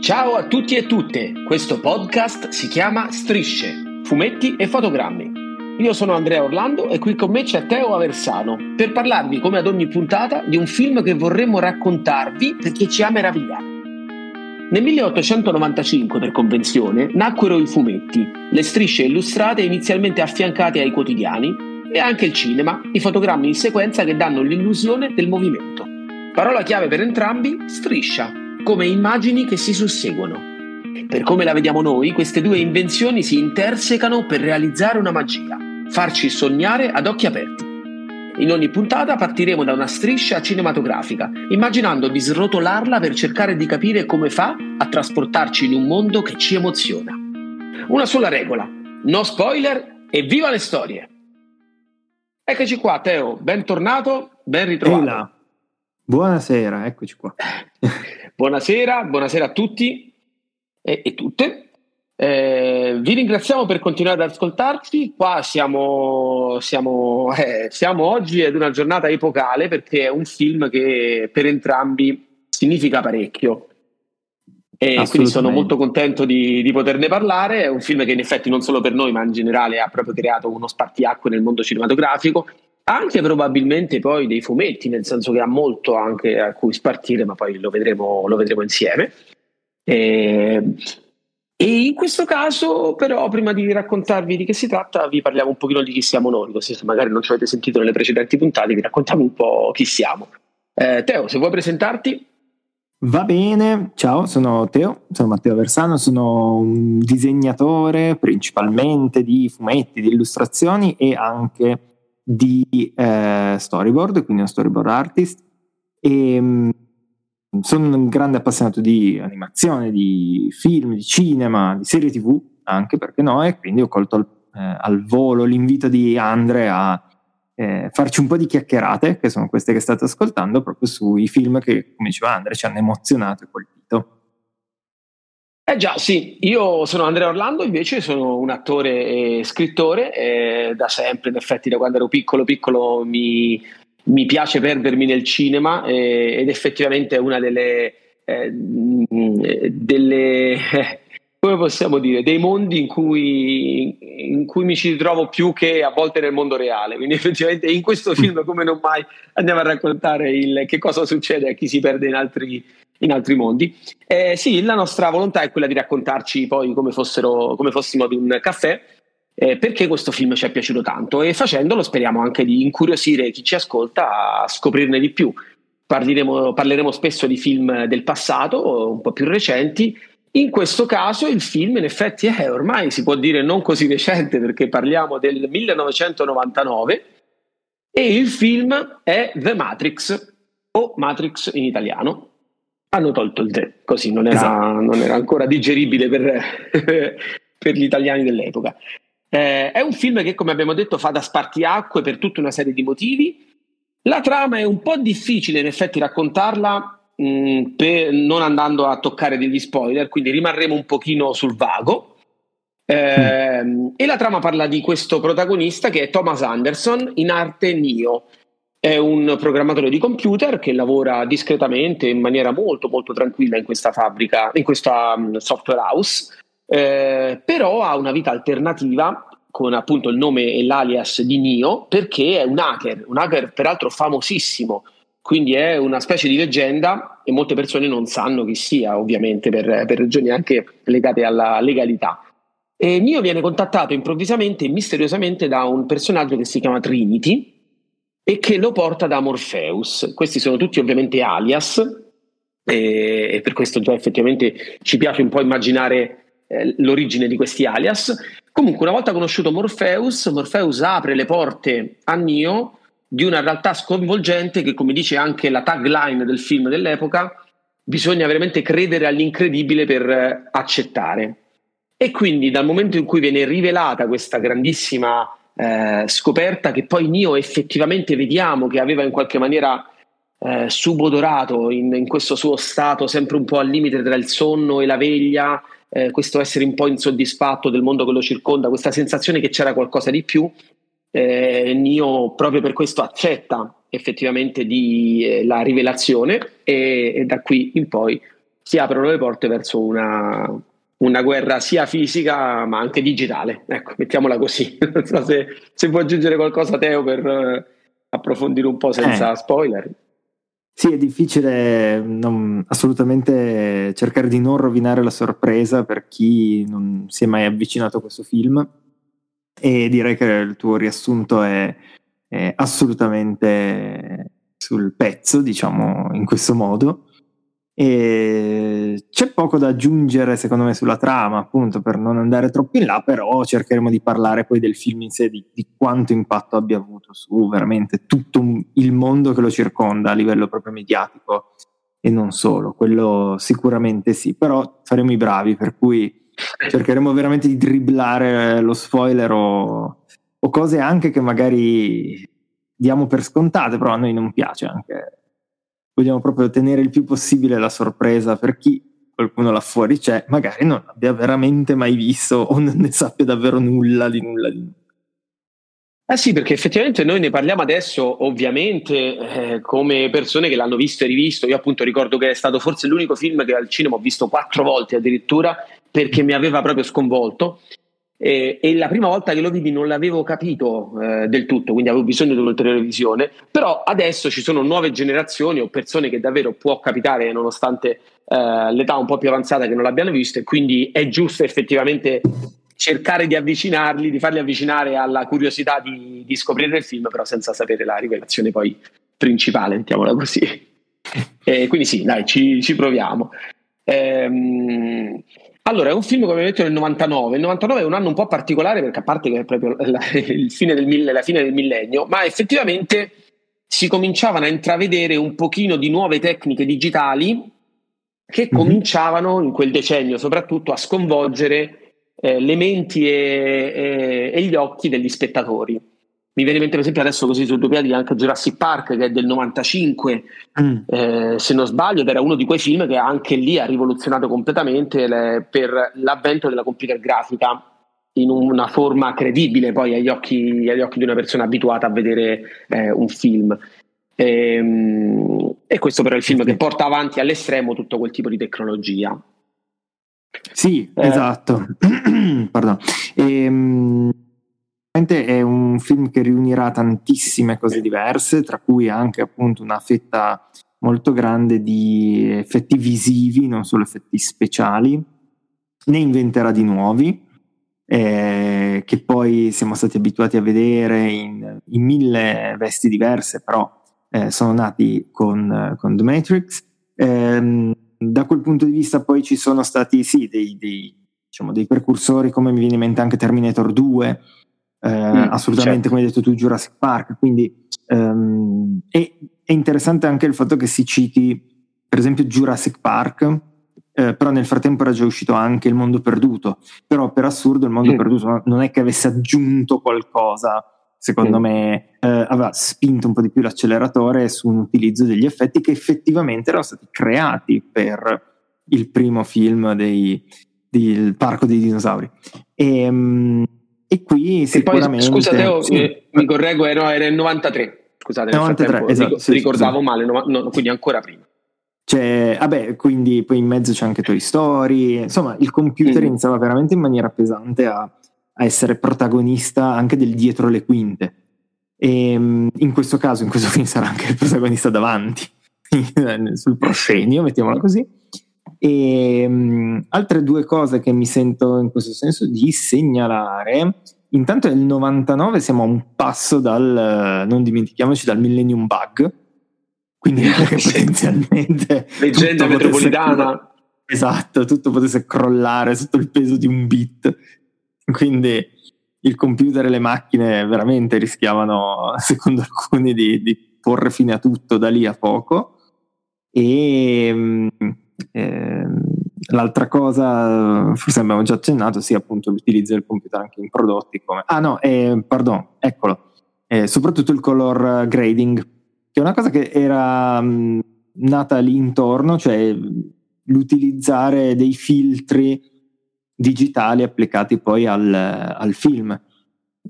Ciao a tutti e tutte, questo podcast si chiama Strisce, fumetti e fotogrammi. Io sono Andrea Orlando e qui con me c'è Teo Aversano per parlarvi come ad ogni puntata di un film che vorremmo raccontarvi perché ci ha meravigliato. Nel 1895, per convenzione, nacquero i fumetti, le strisce illustrate inizialmente affiancate ai quotidiani e anche il cinema, i fotogrammi in sequenza che danno l'illusione del movimento. Parola chiave per entrambi, striscia, come immagini che si susseguono. Per come la vediamo noi, queste due invenzioni si intersecano per realizzare una magia, farci sognare ad occhi aperti. In ogni puntata partiremo da una striscia cinematografica, immaginando di srotolarla per cercare di capire come fa a trasportarci in un mondo che ci emoziona. Una sola regola, no spoiler e viva le storie! Eccoci qua, Teo, bentornato, ben ritrovato. Eila. Buonasera, eccoci qua. buonasera, buonasera a tutti e, e tutte. Eh, vi ringraziamo per continuare ad ascoltarci. Qua siamo, siamo, eh, siamo, oggi ad una giornata epocale perché è un film che per entrambi significa parecchio. E quindi sono molto contento di, di, poterne parlare. È un film che in effetti non solo per noi, ma in generale ha proprio creato uno spartiacque nel mondo cinematografico anche probabilmente poi dei fumetti, nel senso che ha molto anche a cui spartire, ma poi lo vedremo, lo vedremo insieme. E, e, in questo caso, però, prima di raccontarvi di che si tratta, vi parliamo un pochino di chi siamo noi, così se magari non ci avete sentito nelle precedenti puntate, vi raccontiamo un po' chi siamo. Eh, Teo, se vuoi presentarti. Va bene, ciao, sono Teo, sono Matteo Versano, sono un disegnatore principalmente di fumetti, di illustrazioni e anche di eh, storyboard, quindi uno storyboard artist, e mh, mm, sono un grande appassionato di animazione, di film, di cinema, di serie tv, anche perché no, e quindi ho colto al, eh, al volo l'invito di Andre a eh, farci un po' di chiacchierate, che sono queste che state ascoltando, proprio sui film che, come diceva Andre, ci hanno emozionato e colpito. Eh già, sì, io sono Andrea Orlando, invece sono un attore e scrittore, e da sempre, in effetti da quando ero piccolo piccolo mi, mi piace perdermi nel cinema e, ed effettivamente è una delle, eh, delle come possiamo dire, dei mondi in cui, in cui, mi ci ritrovo più che a volte nel mondo reale. Quindi effettivamente in questo film, come non mai, andiamo a raccontare il, che cosa succede a chi si perde in altri, in altri mondi. Eh, sì, la nostra volontà è quella di raccontarci poi come, fossero, come fossimo ad un caffè, eh, perché questo film ci è piaciuto tanto e facendolo speriamo anche di incuriosire chi ci ascolta a scoprirne di più. Parleremo, parleremo spesso di film del passato, un po' più recenti. In questo caso il film in effetti è ormai si può dire non così recente perché parliamo del 1999 e il film è The Matrix o Matrix in italiano hanno tolto il the, così non era, esatto. non era ancora digeribile per, per, gli italiani dell'epoca. Eh, è un film che, come abbiamo detto, fa da spartiacque per tutta una serie di motivi. La trama è un po' difficile in effetti raccontarla mh, mm, per, non andando a toccare degli spoiler, quindi rimarremo un pochino sul vago. Eh, mm. E la trama parla di questo protagonista che è Thomas Anderson, in arte Neo. È un programmatore di computer che lavora discretamente in maniera molto molto tranquilla in questa fabbrica, in questa um, software house, eh, però ha una vita alternativa con appunto il nome e l'alias di Nio perché è un hacker, un hacker peraltro famosissimo, quindi è una specie di leggenda e molte persone non sanno chi sia ovviamente per, per ragioni anche legate alla legalità. E Nio viene contattato improvvisamente e misteriosamente da un personaggio che si chiama Trinity, e che lo porta da Morpheus. Questi sono tutti ovviamente alias e, e per questo già effettivamente ci piace un po' immaginare eh, l'origine di questi alias. Comunque una volta conosciuto Morpheus, Morpheus apre le porte a Neo di una realtà sconvolgente che come dice anche la tagline del film dell'epoca, bisogna veramente credere all'incredibile per eh, accettare. E quindi dal momento in cui viene rivelata questa grandissima eh, scoperta che poi Nio effettivamente vediamo che aveva in qualche maniera eh, subodorato in, in, questo suo stato sempre un po' al limite tra il sonno e la veglia, eh, questo essere un po' insoddisfatto del mondo che lo circonda, questa sensazione che c'era qualcosa di più. Eh, Nio proprio per questo accetta effettivamente di, eh, la rivelazione e, e da qui in poi si aprono le porte verso una, una guerra sia fisica ma anche digitale. Ecco, mettiamola così. Non so se, se puoi aggiungere qualcosa, Teo, per uh, approfondire un po' senza eh. spoiler. Sì, è difficile non, assolutamente cercare di non rovinare la sorpresa per chi non si è mai avvicinato a questo film e direi che il tuo riassunto è, è assolutamente sul pezzo, diciamo in questo modo. E c'è poco da aggiungere, secondo me, sulla trama, appunto, per non andare troppo in là, però cercheremo di parlare poi del film in sé, di, di quanto impatto abbia avuto su veramente tutto il mondo che lo circonda a livello proprio mediatico. E non solo, quello sicuramente sì, però faremo i bravi, per cui cercheremo veramente di dribblare lo spoiler o, o cose anche che magari diamo per scontate, però a noi non piace anche vogliamo proprio tenere il più possibile la sorpresa per chi qualcuno là fuori c'è, magari non l'abbia veramente mai visto o non ne sappia davvero nulla di nulla di nulla. Eh sì, perché effettivamente noi ne parliamo adesso, ovviamente, eh, come persone che l'hanno visto e rivisto. Io appunto ricordo che è stato forse l'unico film che al cinema ho visto quattro volte addirittura, perché mi aveva proprio sconvolto. E, e, la prima volta che lo vidi non l'avevo capito eh, del tutto, quindi avevo bisogno di un'ulteriore visione, però adesso ci sono nuove generazioni o persone che davvero può capitare nonostante eh, l'età un po' più avanzata che non l'abbiano visto e quindi è giusto effettivamente cercare di avvicinarli, di farli avvicinare alla curiosità di, di scoprire il film, però senza sapere la rivelazione poi principale, mettiamola così. E quindi sì, dai, ci, ci proviamo. Ehm, allora, è un film, come abbiamo detto, del 99. Il 99 è un anno un po' particolare perché, a parte che è proprio la, fine del, la fine del millennio, ma effettivamente si cominciavano a intravedere un pochino di nuove tecniche digitali che mm-hmm. cominciavano in quel decennio soprattutto a sconvolgere eh, le menti e, e, e gli occhi degli spettatori. Mi viene in mente, per esempio, adesso così su due piedi anche Jurassic Park, che è del 95, mm. eh, se non sbaglio, ed era uno di quei film che anche lì ha rivoluzionato completamente le, per l'avvento della computer grafica in una forma credibile poi agli occhi, agli occhi di una persona abituata a vedere eh, un film. E, ehm, e, questo però è il film che porta avanti all'estremo tutto quel tipo di tecnologia. Sì, eh, esatto. Pardon. Ehm è un film che riunirà tantissime cose diverse, tra cui anche appunto una fetta molto grande di effetti visivi, non solo effetti speciali, ne inventerà di nuovi, eh, che poi siamo stati abituati a vedere in, in mille vesti diverse, però eh, sono nati con, con The Matrix. Eh, da quel punto di vista poi ci sono stati sì dei, dei, diciamo, dei precursori come mi viene in mente anche Terminator 2 eh, mm, assolutamente certo. come hai detto tu Jurassic Park quindi um, è, è, interessante anche il fatto che si citi per esempio Jurassic Park eh, però nel frattempo era già uscito anche Il Mondo Perduto però per assurdo Il Mondo mm. Perduto non è che avesse aggiunto qualcosa secondo mm. me eh, aveva spinto un po' di più l'acceleratore su un utilizzo degli effetti che effettivamente erano stati creati per il primo film dei, del Parco dei Dinosauri e, um, e qui sicuramente... Poi, scusa Teo, sì. eh, mi correggo, era, era il 93. Scusate, 93, esatto, sì, ricordavo scusate. male, no, no, quindi ancora prima. Cioè, vabbè, quindi poi in mezzo c'è anche Toy Story, insomma il computer mm. iniziava veramente in maniera pesante a, a, essere protagonista anche del dietro le quinte. E ehm, in questo caso, in questo film sarà anche il protagonista davanti, sul proscenio, mettiamola così. E um, altre due cose che mi sento in questo senso di segnalare. Intanto nel 99 siamo a un passo dal, non dimentichiamoci, dal Millennium Bug. Quindi potenzialmente... Leggenda metropolitana. esatto, tutto potesse crollare sotto il peso di un bit. Quindi il computer e le macchine veramente rischiavano, secondo alcuni, di, di porre fine a tutto da lì a poco. E um, eh, l'altra cosa, forse abbiamo già accennato, sia appunto l'utilizzo del computer anche in prodotti come... Ah no, eh, pardon, eccolo, eh, soprattutto il color grading, che è una cosa che era mh, nata lì intorno, cioè l'utilizzare dei filtri digitali applicati poi al, al film.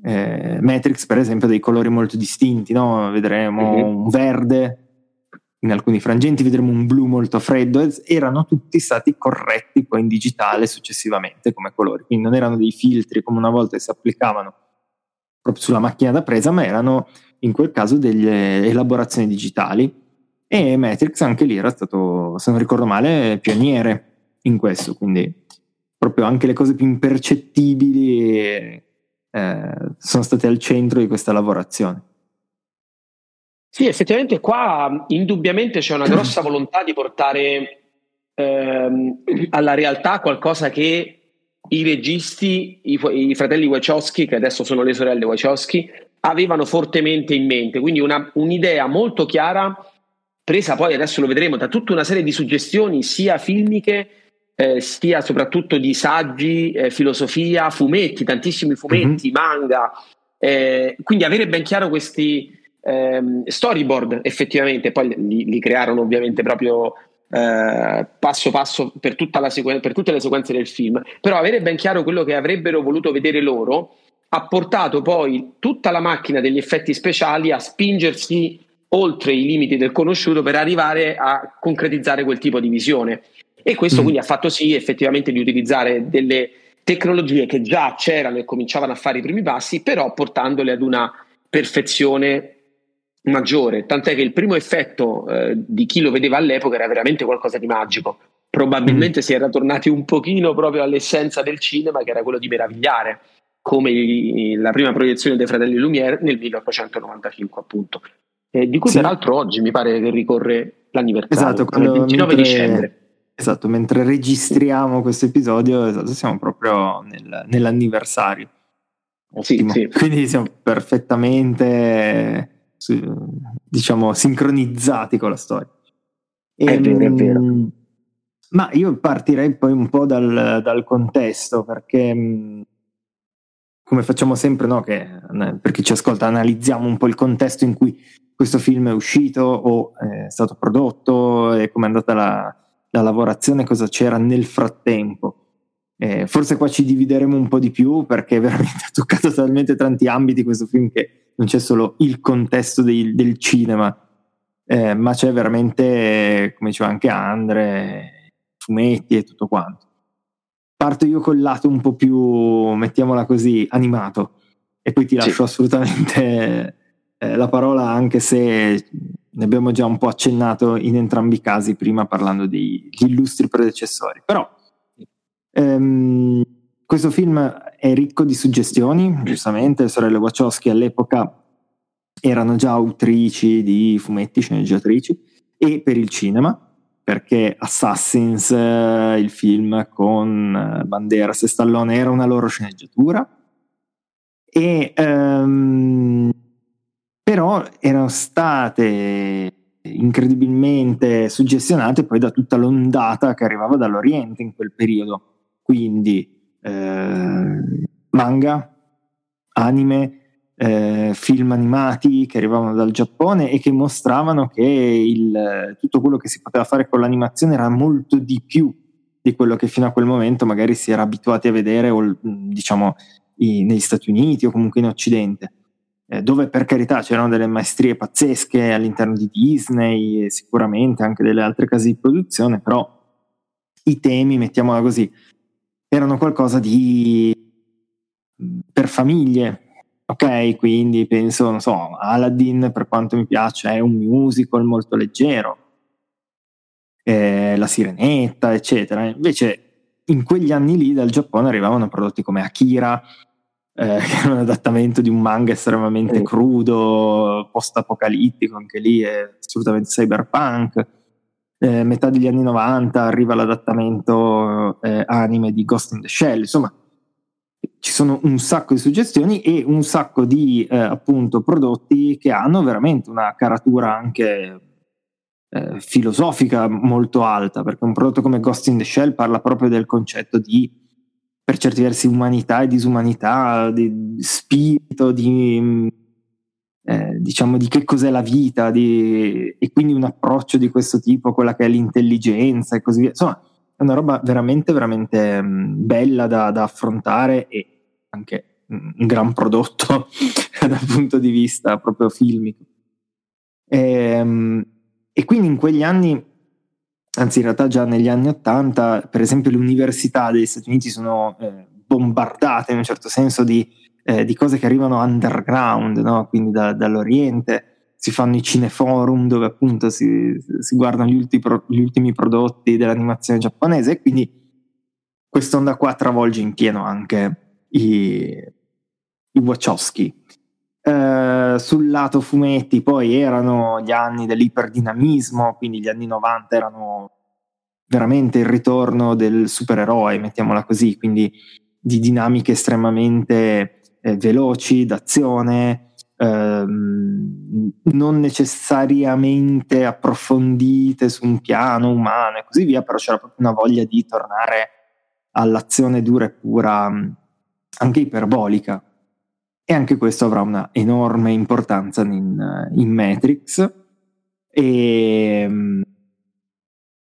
Eh, Matrix, per esempio, ha dei colori molto distinti, no? vedremo mm-hmm. un verde in alcuni frangenti vedremo un blu molto freddo, erano tutti stati corretti poi in digitale successivamente come colori, quindi non erano dei filtri come una volta si applicavano proprio sulla macchina da presa, ma erano in quel caso delle elaborazioni digitali. E Matrix anche lì era stato, se non ricordo male, pioniere in questo, quindi proprio anche le cose più impercettibili eh, sono state al centro di questa lavorazione. Sì, effettivamente qua indubbiamente c'è una grossa volontà di portare ehm, alla realtà qualcosa che i registi, i, i, fratelli Wachowski, che adesso sono le sorelle Wachowski, avevano fortemente in mente. Quindi una, un'idea molto chiara, presa poi, adesso lo vedremo, da tutta una serie di suggestioni, sia filmiche, eh, sia soprattutto di saggi, eh, filosofia, fumetti, tantissimi fumetti, mm-hmm. manga. Eh, quindi avere ben chiaro questi ehm, storyboard effettivamente, poi li, li crearono ovviamente proprio eh, passo passo per, sequen- per, tutte le sequenze del film, però avere ben chiaro quello che avrebbero voluto vedere loro ha portato poi tutta la macchina degli effetti speciali a spingersi oltre i limiti del conosciuto per arrivare a concretizzare quel tipo di visione. E questo mm. quindi ha fatto sì effettivamente di utilizzare delle tecnologie che già c'erano e cominciavano a fare i primi passi, però portandole ad una perfezione maggiore, tant'è che il primo effetto eh, di chi lo vedeva all'epoca era veramente qualcosa di magico. Probabilmente mm. si era tornati un pochino proprio all'essenza del cinema, che era quello di meravigliare, come i, la prima proiezione dei fratelli Lumière nel 1895, appunto. Eh, di cui sì. peraltro oggi mi pare che ricorre l'anniversario, esatto, quando, il 29 mentre, dicembre. Esatto, mentre registriamo questo episodio, esatto, siamo proprio nel, nell'anniversario. Sì, sì. Quindi siamo perfettamente diciamo, sincronizzati con la storia. E, è vero, è vero. Ehm, ma io partirei poi un po' dal, dal contesto, perché mm, come facciamo sempre, no, che per chi ci ascolta analizziamo un po' il contesto in cui questo film è uscito o è stato prodotto e come è andata la, la lavorazione, cosa c'era nel frattempo. Eh, forse qua ci divideremo un po' di più perché veramente ha toccato talmente tanti ambiti questo film che non c'è solo il contesto dei, del cinema, eh, ma c'è veramente, come diceva anche Andre, fumetti e tutto quanto. Parto io col lato un po' più, mettiamola così, animato, e poi ti lascio sì. assolutamente eh, la parola, anche se ne abbiamo già un po' accennato in entrambi i casi prima parlando degli illustri predecessori. Però ehm, questo film è ricco di suggestioni, giustamente, le sorelle Wachowski all'epoca erano già autrici di fumetti, sceneggiatrici, e per il cinema, perché Assassins, eh, il film con eh, Banderas e Stallone, era una loro sceneggiatura. E, um, però erano state incredibilmente suggestionate poi da tutta l'ondata che arrivava dall'Oriente in quel periodo. Quindi eh, manga, anime, eh, film animati che arrivavano dal Giappone e che mostravano che il, tutto quello che si poteva fare con l'animazione era molto di più di quello che fino a quel momento magari si era abituati a vedere o, diciamo i, negli Stati Uniti o comunque in Occidente. Eh, dove per carità c'erano delle maestrie pazzesche all'interno di Disney e sicuramente anche delle altre case di produzione, però i temi, mettiamola così, erano qualcosa di per famiglie. Ok, quindi penso, non so, Aladdin per quanto mi piace è un musical molto leggero, eh, La Sirenetta, eccetera. Invece in quegli anni lì dal Giappone arrivavano prodotti come Akira, eh, che era un adattamento di un manga estremamente crudo, post-apocalittico, anche lì è assolutamente cyberpunk eh, metà degli anni 90 arriva l'adattamento eh, anime di Ghost in the Shell, insomma ci sono un sacco di suggestioni e un sacco di eh, appunto prodotti che hanno veramente una caratura anche eh, filosofica molto alta, perché un prodotto come Ghost in the Shell parla proprio del concetto di per certi versi umanità e disumanità, di spirito, di eh, diciamo di che cos'è la vita di, e quindi un approccio di questo tipo, quella che è l'intelligenza e così via. Insomma, è una roba veramente, veramente mh, bella da, da, affrontare e anche un gran prodotto dal punto di vista proprio filmico. E, ehm, E quindi in quegli anni, anzi in realtà già negli anni Ottanta, per esempio le università degli Stati Uniti sono eh, bombardate in un certo senso di, eh, di cose che arrivano underground, no? quindi da, dall'Oriente, si fanno i cineforum dove appunto si, si guardano gli ultimi, gli ultimi prodotti dell'animazione giapponese e quindi quest'onda qua travolge in pieno anche i, i Wachowski. Eh, sul lato fumetti poi erano gli anni dell'iperdinamismo, quindi gli anni 90 erano veramente il ritorno del supereroe, mettiamola così, quindi di dinamiche estremamente eh, veloci, d'azione, ehm, non necessariamente approfondite su un piano umano e così via, però c'era proprio una voglia di tornare all'azione dura e pura, anche iperbolica. E anche questo avrà una enorme importanza in, in Matrix. E,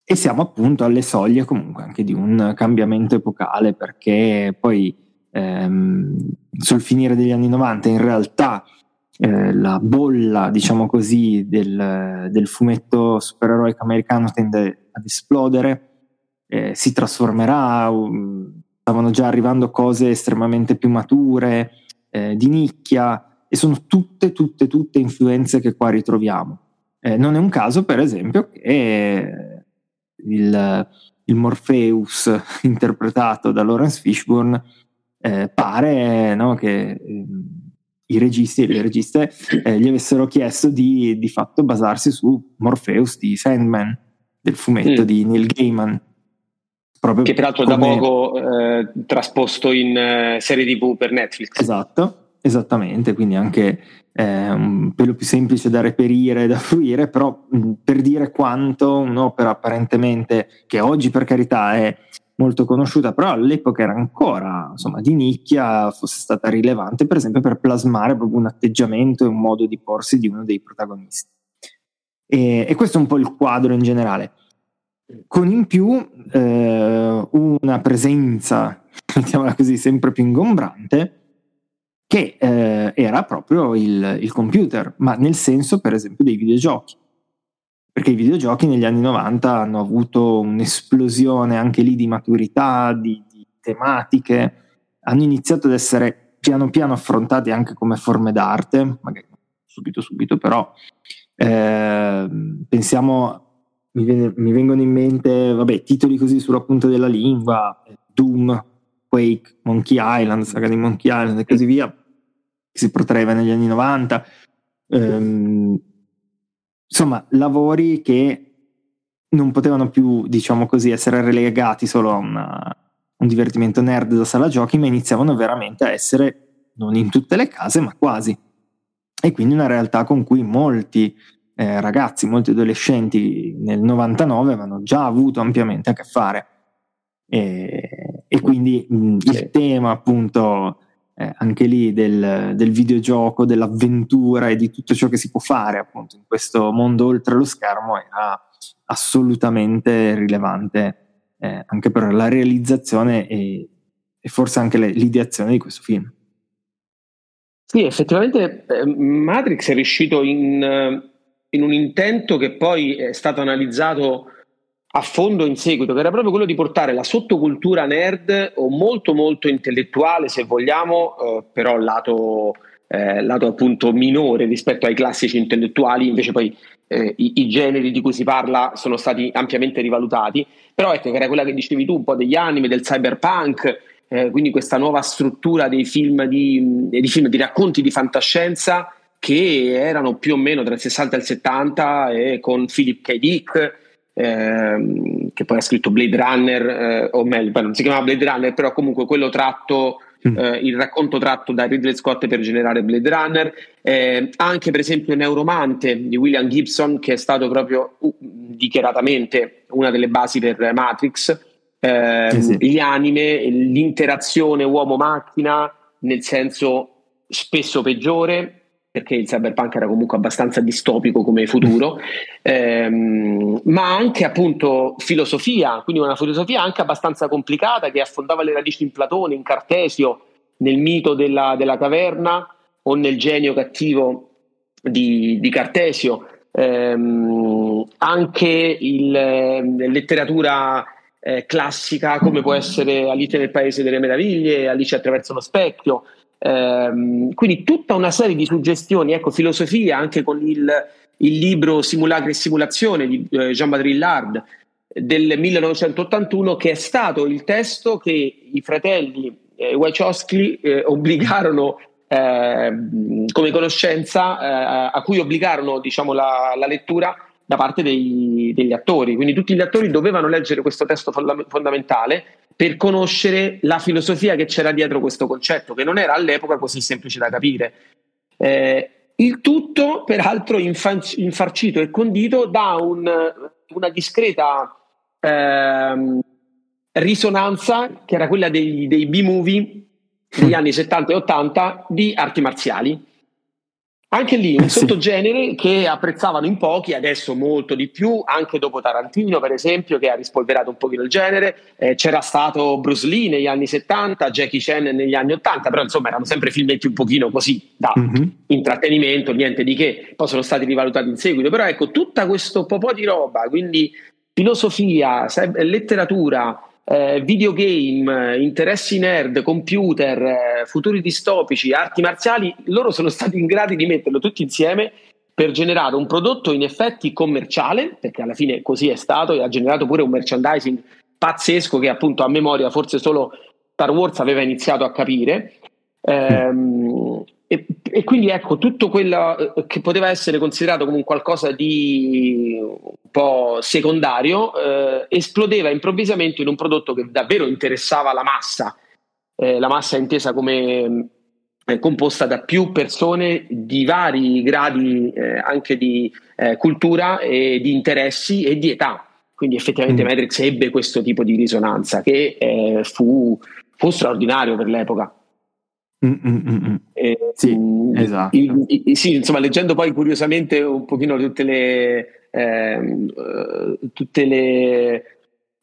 e siamo appunto alle soglie comunque anche di un cambiamento epocale perché poi ehm, sul finire degli anni 90 in realtà eh, la bolla diciamo così del, del fumetto supereroico americano tende ad esplodere eh, si trasformerà um, stavano già arrivando cose estremamente più mature eh, di nicchia e sono tutte tutte tutte influenze che qua ritroviamo. Eh, non è un caso per esempio che il, il Morpheus interpretato da Lawrence Fishburne eh, pare no, che eh, i registi e le registe eh, gli avessero chiesto di, di fatto basarsi su Morpheus di Sandman del fumetto mm. di Neil Gaiman Proprio che peraltro come... da poco eh, trasposto in eh, serie tv per Netflix esatto, esattamente quindi anche eh, un pelo più semplice da reperire e da fruire, però mh, per dire quanto un'opera apparentemente, che oggi per carità è molto conosciuta, però all'epoca era ancora insomma, di nicchia, fosse stata rilevante, per esempio per plasmare proprio un atteggiamento e un modo di porsi di uno dei protagonisti. E, e questo è un po' il quadro in generale. Con in più eh, una presenza, mettiamola così, sempre più ingombrante, che eh, era proprio il, il, computer, ma nel senso per esempio dei videogiochi. Perché i videogiochi negli anni 90 hanno avuto un'esplosione anche lì di maturità, di, di tematiche, hanno iniziato ad essere piano piano affrontati anche come forme d'arte, magari subito subito, però eh, pensiamo, mi, viene, mi, vengono in mente, vabbè, titoli così sulla punta della lingua, Doom, Quake, Monkey Island, saga di Monkey Island e così via, si protraeva negli anni 90. Ehm, insomma, lavori che non potevano più, diciamo così, essere relegati solo a una, un divertimento nerd da sala giochi, ma iniziavano veramente a essere, non in tutte le case, ma quasi. E quindi una realtà con cui molti eh, ragazzi, molti adolescenti nel 99 avevano già avuto ampiamente a che fare. E, e quindi mh, il tema appunto eh, anche lì del, del, videogioco, dell'avventura e di tutto ciò che si può fare appunto in questo mondo oltre lo schermo era assolutamente rilevante eh, anche per la realizzazione e, e forse anche le, l'ideazione di questo film. Sì, effettivamente eh, Matrix è riuscito in, in un intento che poi è stato analizzato a fondo in seguito, che era proprio quello di portare la sottocultura nerd o molto molto intellettuale, se vogliamo, eh, però lato, eh, lato appunto minore rispetto ai classici intellettuali, invece poi eh, i, i, generi di cui si parla sono stati ampiamente rivalutati, però ecco che era quella che dicevi tu, un po' degli anime, del cyberpunk, eh, quindi questa nuova struttura dei film di, di, film, di racconti di fantascienza che erano più o meno tra il 60 e il 70 e con Philip K. Dick, ehm, che poi ha scritto Blade Runner, eh, o meglio, non si chiamava Blade Runner, però comunque quello tratto, mm. eh, il racconto tratto da Ridley Scott per generare Blade Runner, eh, anche per esempio Neuromante di William Gibson, che è stato proprio uh, dichiaratamente una delle basi per Matrix, ehm, sì. gli anime, l'interazione uomo-macchina nel senso spesso peggiore, perché il cyberpunk era comunque abbastanza distopico come futuro, ehm, ma anche appunto filosofia, quindi una filosofia anche abbastanza complicata che affondava le radici in Platone, in Cartesio, nel mito della, della caverna o nel genio cattivo di, di Cartesio. Ehm, anche il, eh, letteratura eh, classica come può essere Alice nel Paese delle Meraviglie, Alice attraverso lo specchio. Ehm, quindi tutta una serie di suggestioni, ecco, filosofia anche con il, il libro Simulacri e Simulazione di eh, Jean Baudrillard del 1981 che è stato il testo che i fratelli eh, Wachowski eh, obbligarono eh, come conoscenza eh, a cui obbligarono diciamo, la, la lettura da parte dei, degli attori. Quindi tutti gli attori dovevano leggere questo testo fondamentale per conoscere la filosofia che c'era dietro questo concetto, che non era all'epoca così semplice da capire. Eh, il tutto, peraltro, infarcito e condito da un, una discreta eh, risonanza, che era quella dei, dei B-movie degli anni 70 e 80 di arti marziali. Anche lì un eh sottogenere che apprezzavano in pochi, adesso molto di più, anche dopo Tarantino per esempio che ha rispolverato un pochino il genere, eh, c'era stato Bruce Lee negli anni 70, Jackie Chan negli anni 80, però insomma erano sempre filmetti un pochino così da mm-hmm. intrattenimento, niente di che, poi sono stati rivalutati in seguito, però ecco tutta questo po' di roba, quindi filosofia, letteratura, eh, videogame, interessi nerd, computer, eh, futuri distopici, arti marziali, loro sono stati in grado di metterlo tutti insieme per generare un prodotto in effetti commerciale, perché alla fine così è stato e ha generato pure un merchandising pazzesco che appunto a memoria forse solo Star Wars aveva iniziato a capire. Ehm, e, e, quindi ecco, tutto quello eh, che poteva essere considerato come un qualcosa di un po' secondario eh, esplodeva improvvisamente in un prodotto che davvero interessava la massa, eh, la massa intesa come eh, composta da più persone di vari gradi eh, anche di eh, cultura e di interessi e di età. Quindi effettivamente mm. Matrix ebbe questo tipo di risonanza che fu, fu straordinario per l'epoca. Mm, mm, mm. Eh, sì, esatto. Il, il, sì, insomma, leggendo poi curiosamente un pochino tutte le, eh, tutte le,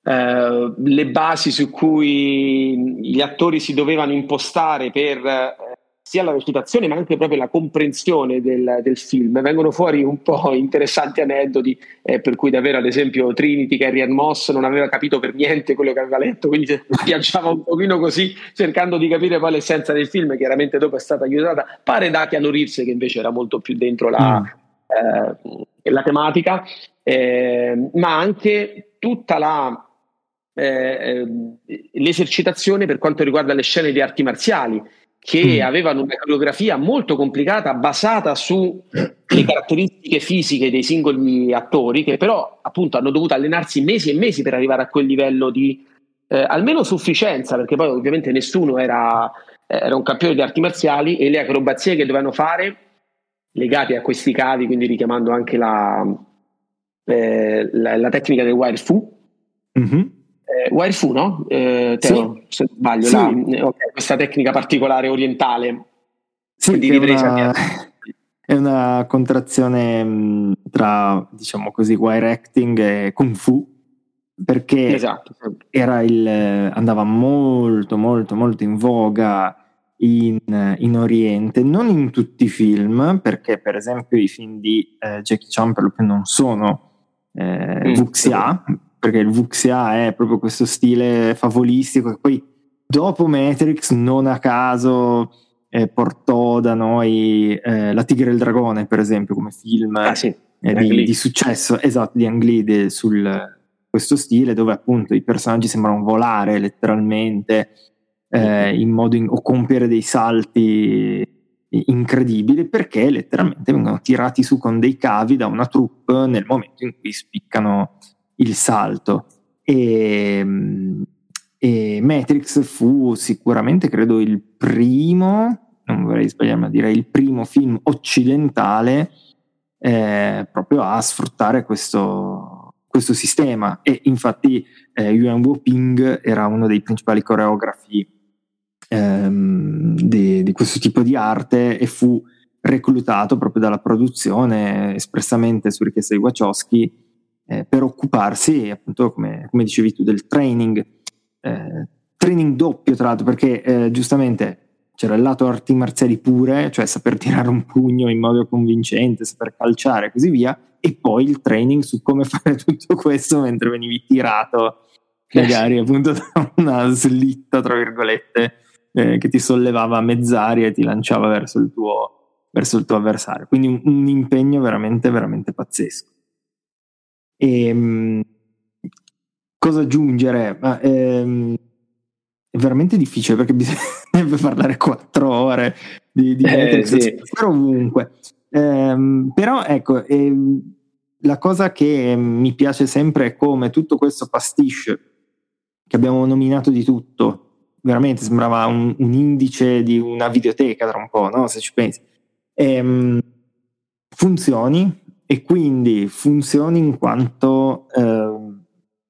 eh, le basi su cui gli attori si dovevano impostare per sia la recitazione ma anche proprio la comprensione del, del film. Vengono fuori un po' interessanti aneddoti eh, per cui davvero ad esempio Trinity, Carrie Ann Moss non aveva capito per niente quello che aveva letto, quindi viaggiava un pochino così cercando di capire poi l'essenza del film, chiaramente dopo è stata aiutata, pare da Keanu Reeves che invece era molto più dentro la, mm. eh, la tematica, eh, ma anche tutta la eh, eh, l'esercitazione per quanto riguarda le scene di arti marziali che mm. avevano una coreografia molto complicata basata sulle caratteristiche fisiche dei singoli attori che però appunto hanno dovuto allenarsi mesi e mesi per arrivare a quel livello di eh, almeno sufficienza perché poi ovviamente nessuno era, era, un campione di arti marziali e le acrobazie che dovevano fare legate a questi cavi quindi richiamando anche la, eh, la, la tecnica del wire fu mm-hmm eh, Wirefu, no? Eh, Teo, sì. se sbaglio, sì. la, eh, okay, questa tecnica particolare orientale sì, di ripresa. È una, è una contrazione mm, tra, diciamo così, wire acting e kung fu, perché esatto. il, andava molto, molto, molto in voga in, in, Oriente, non in tutti i film, perché per esempio i film di eh, Jackie Chan per lo più non sono eh, mm, Wuxia, perché il Vuxia è proprio questo stile favolistico che poi dopo Matrix non a caso eh, portò da noi eh, La Tigre e il Dragone per esempio come film ah, sì, eh, di, di, successo esatto di Ang Lee sul questo stile dove appunto i personaggi sembrano volare letteralmente eh, in modo in, o compiere dei salti incredibili perché letteralmente vengono tirati su con dei cavi da una troupe nel momento in cui spiccano il salto. E, e Matrix fu sicuramente, credo, il primo, non vorrei sbagliare, ma direi il primo film occidentale eh, proprio a sfruttare questo, questo sistema. E infatti eh, Yuan Ping era uno dei principali coreografi ehm, di, di questo tipo di arte e fu reclutato proprio dalla produzione espressamente su richiesta di Wachowski eh, per occuparsi appunto come, come, dicevi tu del training, eh, training doppio tra l'altro perché eh, giustamente c'era il lato arti marziali pure, cioè saper tirare un pugno in modo convincente, saper calciare e così via, e poi il training su come fare tutto questo mentre venivi tirato magari appunto da una slitta, tra virgolette, eh, che ti sollevava a mezz'aria e ti lanciava verso il tuo, verso il tuo avversario. Quindi un, un impegno veramente, veramente pazzesco. E, ehm, cosa aggiungere? Ma, ehm, è veramente difficile perché bisognerebbe parlare quattro ore di, di eh, sì. ovunque. Ehm, però ecco, ehm, la cosa che mi piace sempre è come tutto questo pastiche che abbiamo nominato di tutto, veramente sembrava un, un indice di una videoteca tra un po', no? se ci pensi, ehm, funzioni e quindi funzioni in quanto eh,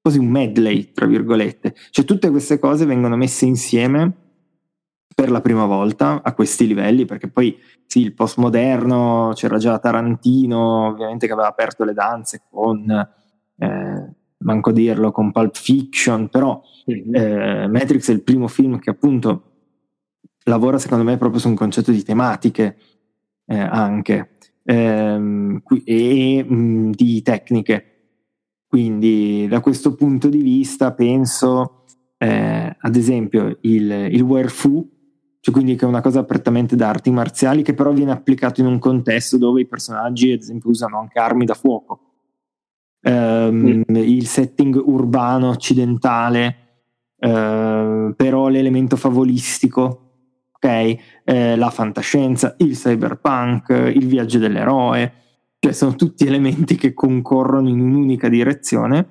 quasi un medley, tra virgolette. Cioè tutte queste cose vengono messe insieme per la prima volta a questi livelli, perché poi sì, il postmoderno, c'era già Tarantino, ovviamente che aveva aperto le danze con, eh, manco dirlo, con Pulp Fiction, però mm-hmm. eh, Matrix è il primo film che appunto lavora secondo me proprio su un concetto di tematiche eh, anche ehm, e mh, mm, di tecniche quindi da questo punto di vista penso eh, ad esempio il, il Werfu, cioè quindi che è una cosa prettamente da arti marziali che però viene applicato in un contesto dove i personaggi ad esempio usano anche armi da fuoco. Um, mm. Il setting urbano occidentale, uh, però l'elemento favolistico, ok? Eh, la fantascienza, il cyberpunk, il viaggio dell'eroe cioè sono tutti elementi che concorrono in un'unica direzione,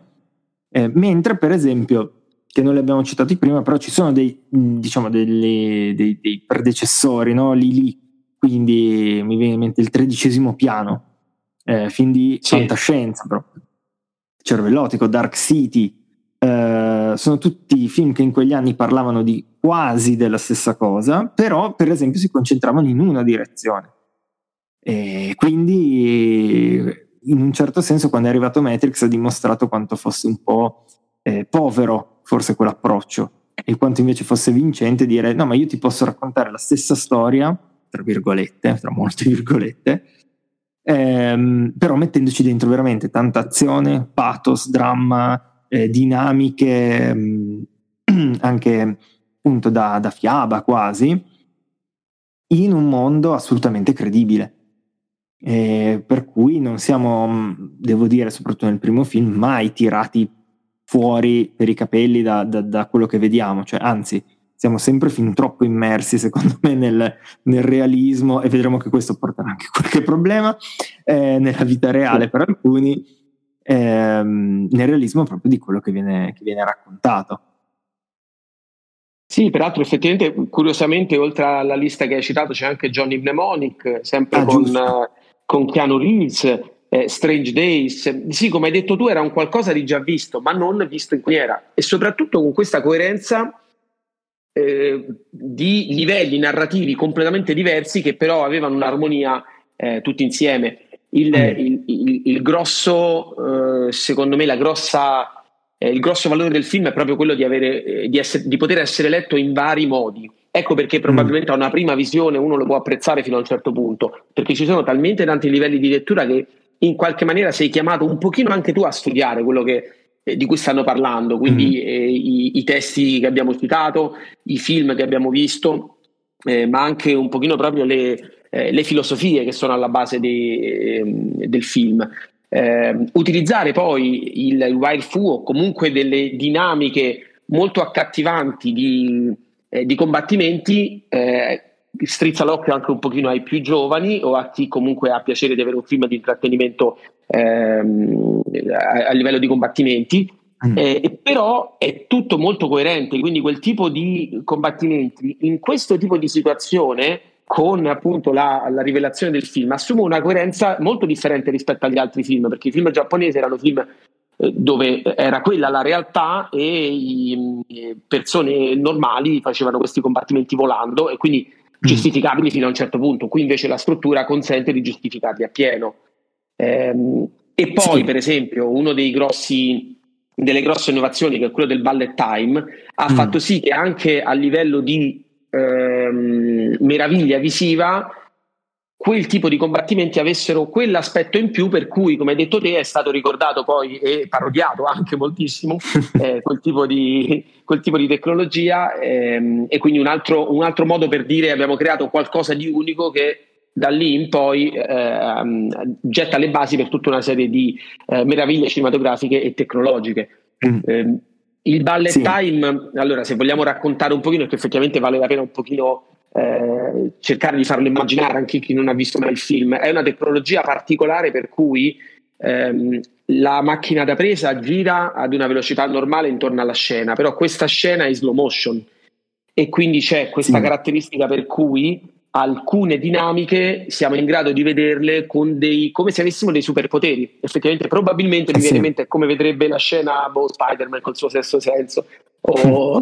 eh, mentre per esempio, che non li abbiamo citati prima, però ci sono dei, diciamo, delle, dei, dei predecessori, no? lì lì, quindi mi viene in mente il tredicesimo piano, eh, film di sì. fantascienza proprio, cervellotico, Dark City, eh, sono tutti film che in quegli anni parlavano di quasi della stessa cosa, però per esempio si concentravano in una direzione. E quindi in un certo senso quando è arrivato Matrix ha dimostrato quanto fosse un po' eh, povero forse quell'approccio e quanto invece fosse vincente dire no ma io ti posso raccontare la stessa storia tra virgolette, tra molte virgolette ehm, però mettendoci dentro veramente tanta azione, pathos, dramma, eh, dinamiche mh, anche appunto da, da fiaba quasi in un mondo assolutamente credibile. Eh, per cui non siamo, mm, devo dire, soprattutto nel primo film, mai tirati fuori per i capelli da, da, da quello che vediamo, cioè anzi siamo sempre fin troppo immersi secondo me nel, nel realismo e vedremo che questo porterà anche qualche problema eh, nella vita reale per alcuni, ehm, nel realismo proprio di quello che viene, che viene raccontato. Sì, peraltro effettivamente, curiosamente, oltre alla lista che hai citato c'è anche Johnny Mnemonic, sempre ah, con, con Keanu Reeves, eh, Strange Days. Sì, come hai detto tu, era un qualcosa di già visto, ma non visto in maniera. E soprattutto con questa coerenza eh, di livelli narrativi completamente diversi che però avevano un'armonia eh, tutti insieme. Il, mm. il, il, il grosso, eh, secondo me, la grossa, eh, il grosso valore del film è proprio quello di, avere, eh, di, essere, di poter essere letto in vari modi Ecco perché probabilmente mm. a una prima visione uno lo può apprezzare fino a un certo punto, perché ci sono talmente tanti livelli di lettura che in qualche maniera sei chiamato un pochino anche tu a studiare quello che, eh, di cui stanno parlando, quindi mm. eh, i, i, testi che abbiamo citato, i film che abbiamo visto, eh, ma anche un pochino proprio le, eh, le filosofie che sono alla base di, ehm, del film. Ehm, utilizzare poi il, il wild fu o comunque delle dinamiche molto accattivanti di eh, di combattimenti eh, strizza l'occhio anche un pochino ai più giovani o a chi comunque ha piacere di avere un film di intrattenimento ehm, a, a, livello di combattimenti. Mm. Eh, però è tutto molto coerente, quindi quel tipo di combattimenti in questo tipo di situazione con appunto la, la, rivelazione del film assume una coerenza molto differente rispetto agli altri film perché i film giapponesi erano film eh, dove era quella la realtà e persone normali facevano questi combattimenti volando e quindi mm. giustificabili fino a un certo punto. Qui invece la struttura consente di giustificarli appieno. Ehm, e poi, sì. per esempio, uno dei grossi, delle grosse innovazioni, che è quello del bullet time, ha mm. fatto sì che anche a livello di ehm, meraviglia visiva quel tipo di combattimenti avessero quell'aspetto in più per cui, come hai detto te, è stato ricordato poi e parodiato anche moltissimo eh, quel, tipo di, quel, tipo di, tecnologia ehm, e quindi un altro, un altro, modo per dire abbiamo creato qualcosa di unico che da lì in poi eh, getta le basi per tutta una serie di eh, meraviglie cinematografiche e tecnologiche. Mm. Eh, il ballet sì. time, allora se vogliamo raccontare un pochino, che effettivamente vale la pena un pochino eh, cercare di farlo immaginare anche chi non ha visto mai il film, è una tecnologia particolare per cui ehm, la macchina da presa gira ad una velocità normale intorno alla scena, però questa scena è in slow motion e quindi c'è questa sì. caratteristica per cui alcune dinamiche siamo in grado di vederle con dei, come se avessimo dei superpoteri. Effettivamente, probabilmente mi eh viene in mente come vedrebbe la scena boh, Spider-Man col suo sesto senso o, o,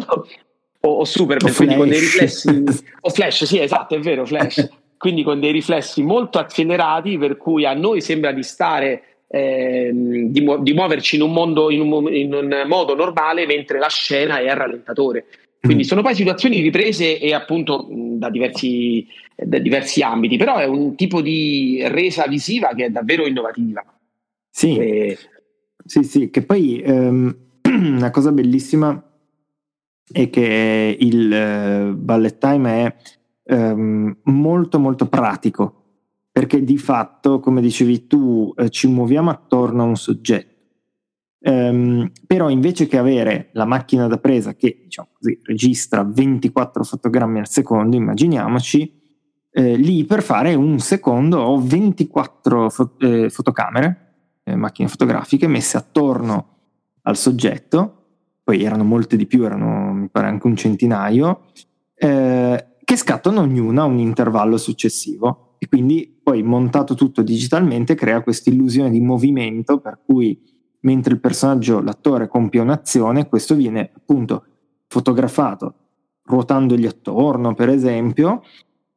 o Superman, o quindi con dei riflessi. o Flash, sì, esatto, è vero, Flash. quindi con dei riflessi molto accelerati, per cui a noi sembra di stare. Eh, di, mu- di, muoverci in un, mondo, in, un, in un modo normale mentre la scena è a rallentatore quindi mm. sono poi situazioni riprese e appunto da diversi, da diversi ambiti, però è un tipo di resa visiva che è davvero innovativa. Sì, e... sì, sì, che poi ehm, una cosa bellissima è che il uh, ballet time è um, molto molto pratico, perché di fatto, come dicevi tu, eh, ci muoviamo attorno a un soggetto Um, però invece che avere la macchina da presa che diciamo così, registra 24 fotogrammi al secondo, immaginiamoci, eh, lì per fare un secondo ho 24 fo- eh, fotocamere, eh, macchine fotografiche messe attorno al soggetto, poi erano molte di più, erano mi pare anche un centinaio, eh, che scattano ognuna un intervallo successivo. E quindi poi montato tutto digitalmente crea questa illusione di movimento per cui mentre il personaggio, l'attore compie un'azione, questo viene appunto fotografato ruotandogli attorno, per esempio,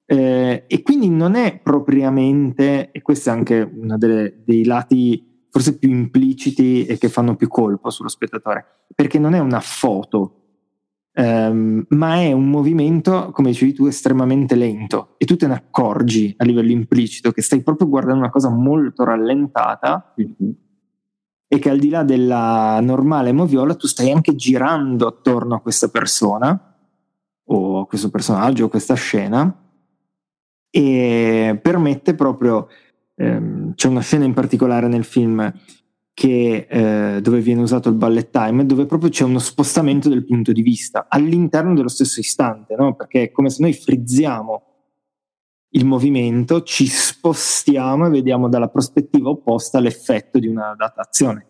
eh, e quindi non è propriamente, e questo è anche uno dei lati forse più impliciti e che fanno più colpo sullo spettatore, perché non è una foto, ehm, ma è un movimento, come dicevi tu, estremamente lento e tu te ne accorgi a livello implicito che stai proprio guardando una cosa molto rallentata. Mm-hmm e che al di là della normale moviola tu stai anche girando attorno a questa persona o a questo personaggio o questa scena e permette proprio ehm, c'è una scena in particolare nel film che, eh, dove viene usato il ballet time dove proprio c'è uno spostamento del punto di vista all'interno dello stesso istante no? perché è come se noi frizziamo il movimento, ci spostiamo e vediamo dalla prospettiva opposta l'effetto di una datazione.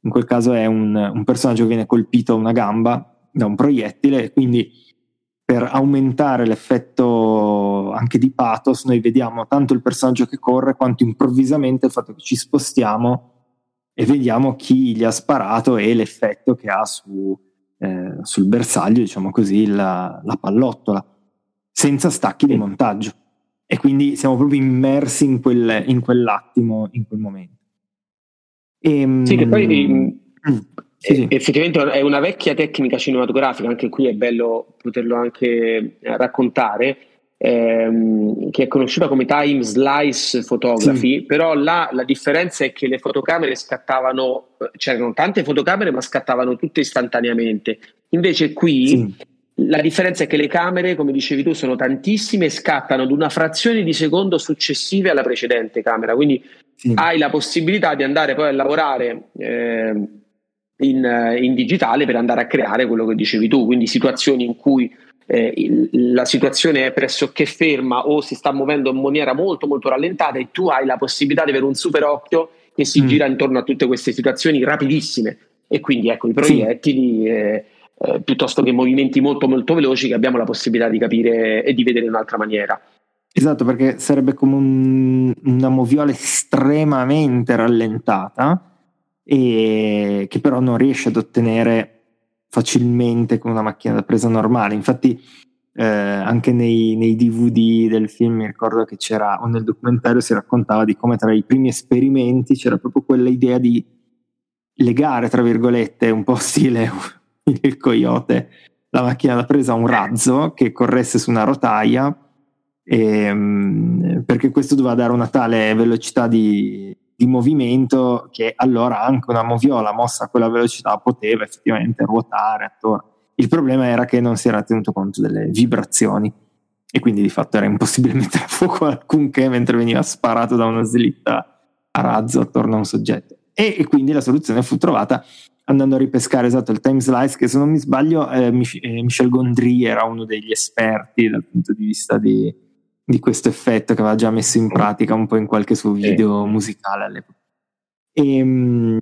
In quel caso è un, un personaggio che viene colpito a una gamba da un proiettile e quindi per aumentare l'effetto anche di pathos noi vediamo tanto il personaggio che corre quanto improvvisamente il fatto che ci spostiamo e vediamo chi gli ha sparato e l'effetto che ha su, eh, sul bersaglio, diciamo così, la, la pallottola, senza stacchi di montaggio e quindi siamo proprio immersi in, quel, in quell'attimo, in quel momento. E, ehm, sì, che poi mm, sì, sì. effettivamente è una vecchia tecnica cinematografica, anche qui è bello poterlo anche eh, raccontare, ehm, che è conosciuta come time slice photography, sì. però là la differenza è che le fotocamere scattavano, eh, c'erano tante fotocamere ma scattavano tutte istantaneamente, invece qui la differenza è che le camere, come dicevi tu, sono tantissime e scattano ad una frazione di secondo successive alla precedente camera, quindi sì. hai la possibilità di andare poi a lavorare eh, in, in, digitale per andare a creare quello che dicevi tu, quindi situazioni in cui eh, il, la situazione è pressoché ferma o si sta muovendo in maniera molto molto rallentata e tu hai la possibilità di avere un super occhio che si mm. gira intorno a tutte queste situazioni rapidissime e quindi ecco i proiettili... Sì. Eh, eh, piuttosto che movimenti molto molto veloci che abbiamo la possibilità di capire e di vedere in un'altra maniera. Esatto, perché sarebbe come un, una moviola estremamente rallentata e che però non riesce ad ottenere facilmente con una macchina da presa normale. Infatti eh, anche nei, nei, DVD del film mi ricordo che c'era, o nel documentario si raccontava di come tra i primi esperimenti c'era proprio quella idea di legare, tra virgolette, un po' stile il coyote la macchina da presa un razzo che corresse su una rotaia e, ehm, perché questo doveva dare una tale velocità di, di, movimento che allora anche una moviola mossa a quella velocità poteva effettivamente ruotare attorno. Il problema era che non si era tenuto conto delle vibrazioni e quindi di fatto era impossibile mettere a fuoco alcunché mentre veniva sparato da una slitta a razzo attorno a un soggetto. E, e quindi la soluzione fu trovata andando a ripescare esatto il time slice che se non mi sbaglio eh, eh, Michel Gondry era uno degli esperti dal punto di vista di, di, questo effetto che aveva già messo in pratica un po' in qualche suo video musicale all'epoca. E, ehm,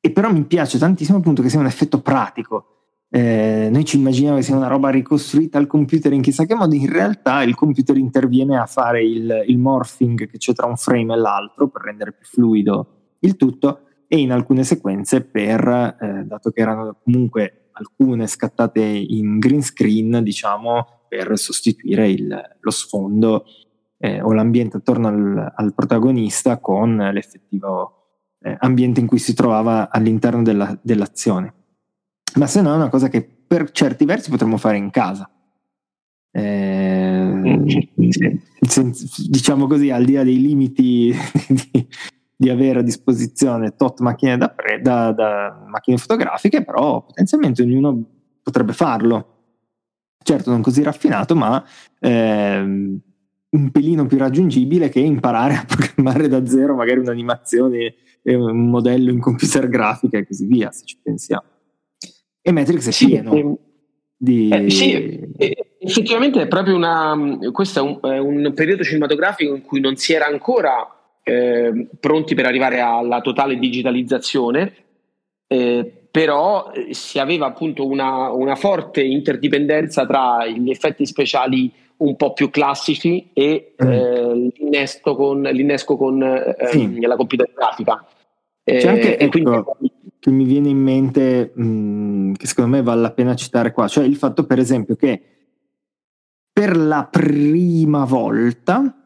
e però mi piace tantissimo appunto che sia un effetto pratico. Eh, noi ci immaginiamo che sia una roba ricostruita al computer in chissà che modo, in realtà il computer interviene a fare il, il morphing che c'è tra un frame e l'altro per rendere più fluido il tutto e in alcune sequenze per, eh, dato che erano comunque alcune scattate in green screen, diciamo, per sostituire il, lo sfondo eh, o l'ambiente attorno al, al, protagonista con l'effettivo eh, ambiente in cui si trovava all'interno della, dell'azione. Ma se no è una cosa che per certi versi potremmo fare in casa. Eh, diciamo così, al di là dei limiti di, di avere a disposizione tot macchine da, pre, da, da macchine fotografiche, però potenzialmente ognuno potrebbe farlo. Certo, non così raffinato, ma ehm, un pelino più raggiungibile che imparare a programmare da zero magari un'animazione un modello in computer grafica e così via, se ci pensiamo. E Matrix è sì, pieno eh, di... Eh, sì, effettivamente è proprio una... questo è un, è un periodo cinematografico in cui non si era ancora eh, pronti per arrivare alla totale digitalizzazione, eh, però eh, si aveva appunto una, una, forte interdipendenza tra gli effetti speciali un po' più classici e mm. eh, l'innesco con, l'innesco con eh, sì. la computer grafica. C'è anche, ecco, quindi... che mi viene in mente, mh, mm, che secondo me vale la pena citare qua, cioè il fatto per esempio che per la prima volta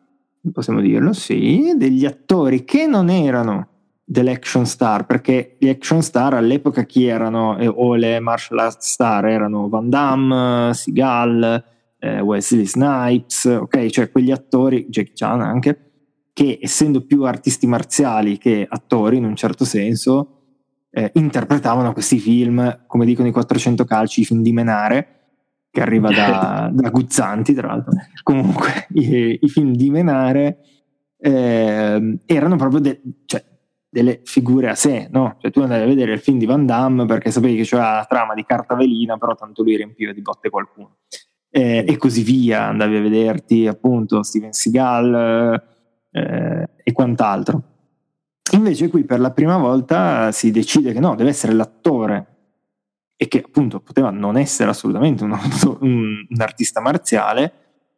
possiamo dirlo, sì, degli attori che non erano delle action star, perché gli action star all'epoca chi erano, eh, o le martial arts star erano Van Damme, Seagal, eh, Wesley Snipes, ok, cioè quegli attori, Jackie Chan anche, che essendo più artisti marziali che attori in un certo senso, eh, interpretavano questi film, come dicono i 400 calci, i film di Menare, che arriva da, da Guzzanti, tra l'altro. Comunque, i, i film di Menare eh, erano proprio de, cioè, delle figure a sé, no? Cioè, tu andavi a vedere il film di Van Damme perché sapevi che c'era la trama di carta velina, però tanto lui riempiva di botte qualcuno. Eh, e così via, andavi a vederti appunto Steven Seagal eh, e quant'altro. Invece qui per la prima volta si decide che no, deve essere l'attore e che appunto poteva non essere assolutamente un, un, un artista marziale,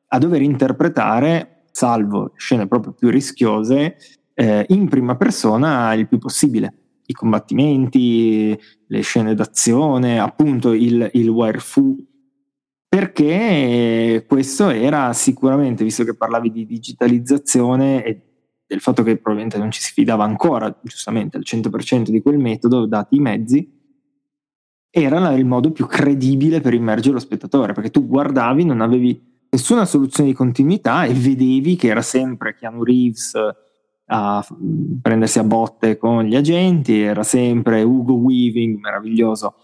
a dover interpretare, salvo scene proprio più rischiose, eh, in prima persona il più possibile. I combattimenti, le scene d'azione, appunto il, il wire fu, perché questo era sicuramente, visto che parlavi di digitalizzazione e del fatto che probabilmente non ci si fidava ancora, giustamente, al 100% di quel metodo, dati i mezzi, era il modo più credibile per immergere lo spettatore, perché tu guardavi, non avevi nessuna soluzione di continuità e vedevi che era sempre Keanu Reeves a prendersi a botte con gli agenti, era sempre Ugo Weaving, meraviglioso,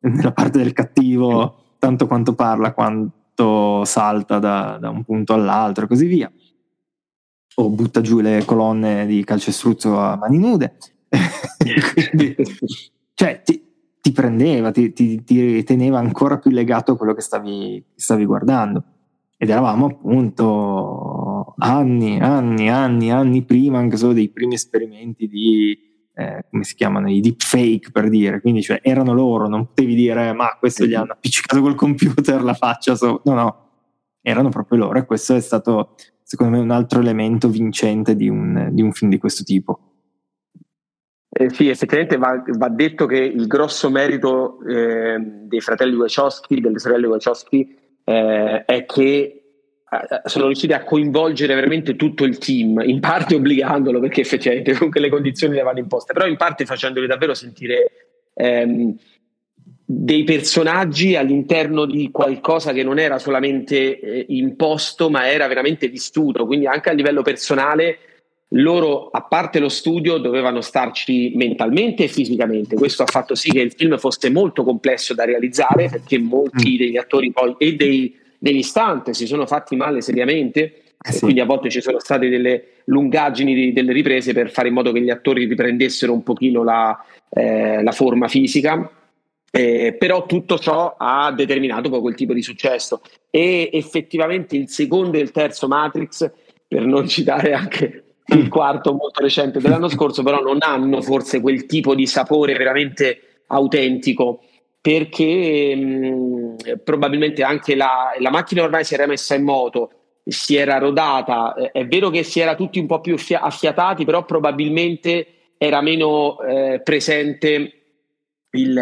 nella parte del cattivo, tanto quanto parla, quanto salta da, da un punto all'altro e così via. O butta giù le colonne di calcestruzzo a mani nude. Quindi, cioè, ti, ti prendeva, ti, ti, ti, teneva ancora più legato a quello che stavi, stavi guardando. Ed eravamo appunto anni, anni, anni, anni prima anche solo dei primi esperimenti di, eh, come si chiamano, i deepfake per dire, quindi cioè, erano loro, non potevi dire ma questo gli hanno appiccicato col computer la faccia, so. no no, erano proprio loro e questo è stato secondo me un altro elemento vincente di un, di un film di questo tipo. Eh, sì, effettivamente va, va, detto che il grosso merito eh, dei fratelli Wachowski, delle sorelle Wachowski, eh, è che eh, sono riusciti a coinvolgere veramente tutto il team, in parte obbligandolo perché effettivamente comunque le condizioni le vanno imposte, però in parte facendoli davvero sentire ehm, dei personaggi all'interno di qualcosa che non era solamente eh, imposto, ma era veramente vissuto. Quindi anche a livello personale loro, a parte lo studio, dovevano starci mentalmente e fisicamente. Questo ha fatto sì che il film fosse molto complesso da realizzare perché molti mm. degli attori poi e dei, degli stunt si sono fatti male seriamente. Eh sì. quindi a volte ci sono state delle lungaggini delle riprese per fare in modo che gli attori riprendessero un pochino la, eh, la forma fisica eh, però tutto ciò ha determinato poi quel tipo di successo e effettivamente il secondo e il terzo Matrix per non citare anche il quarto molto recente dell'anno scorso, però non hanno forse quel tipo di sapore veramente autentico perché mh, probabilmente anche la, la, macchina ormai si era messa in moto, si era rodata, eh, è vero che si era tutti un po' più affiatati, però probabilmente era meno eh, presente il,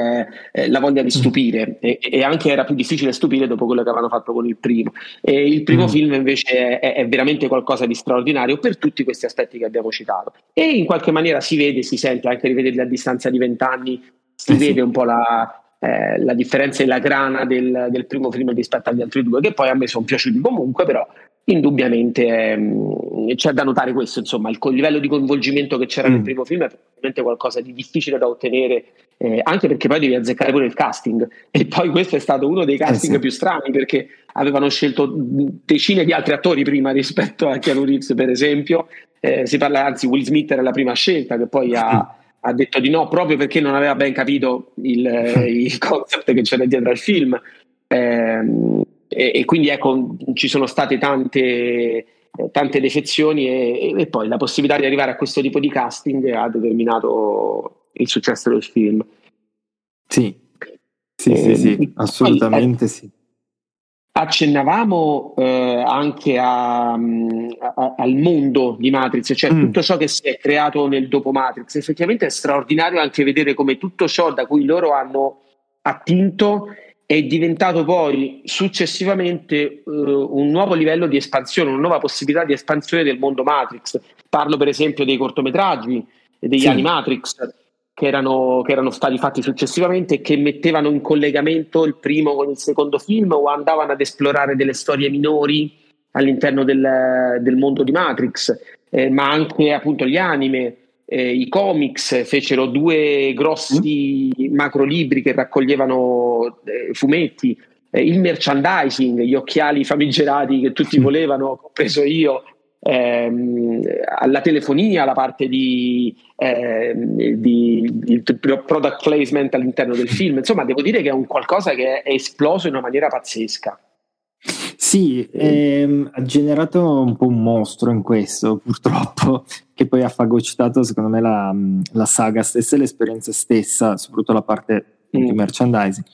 eh, la voglia di mm. stupire e, e, anche era più difficile stupire dopo quello che avevano fatto con il primo. E il primo mm. film invece è, è, veramente qualcosa di straordinario per tutti questi aspetti che abbiamo citato e in qualche maniera si vede, si sente anche rivederli a distanza di vent'anni, si eh vede sì. un po' la, eh, la differenza e la grana del, del, primo film rispetto agli altri due che poi a me sono piaciuti comunque però indubbiamente ehm, c'è da notare questo insomma il, il, livello di coinvolgimento che c'era mm. nel primo film è probabilmente qualcosa di difficile da ottenere eh, anche perché poi devi azzeccare pure il casting e poi questo è stato uno dei casting eh sì. più strani perché avevano scelto decine di altri attori prima rispetto a Keanu Reeves per esempio eh, si parla anzi Will Smith era la prima scelta che poi ha, ha detto di no proprio perché non aveva ben capito il, il concept che c'era dietro al film eh, e, e, quindi ecco ci sono state tante tante defezioni e, e, poi la possibilità di arrivare a questo tipo di casting ha determinato il successo del film. Sì, sì, eh, sì, sì, assolutamente poi, sì. Accennavamo eh, anche a, a, al mondo di Matrix, cioè mm. tutto ciò che si è creato nel dopo Matrix. Effettivamente è straordinario anche vedere come tutto ciò da cui loro hanno attinto è diventato poi successivamente uh, un nuovo livello di espansione, una nuova possibilità di espansione del mondo Matrix. Parlo per esempio dei cortometraggi, degli sì. animatrix che erano, che erano stati fatti successivamente e che mettevano in collegamento il primo con il secondo film o andavano ad esplorare delle storie minori all'interno del, del mondo di Matrix, eh, ma anche appunto gli anime. Eh, I comics fecero due grossi mm. macro libri che raccoglievano eh, fumetti, eh, il merchandising, gli occhiali famigerati che tutti volevano, compreso io, ehm, alla telefonia, la parte di, ehm, di, di, product placement all'interno del film. Insomma, devo dire che è un qualcosa che è esploso in una maniera pazzesca. Sì, ehm, ha generato un po' un mostro in questo, purtroppo, che poi ha fagocitato secondo me la, la saga stessa e l'esperienza stessa, soprattutto la parte mm. di merchandising.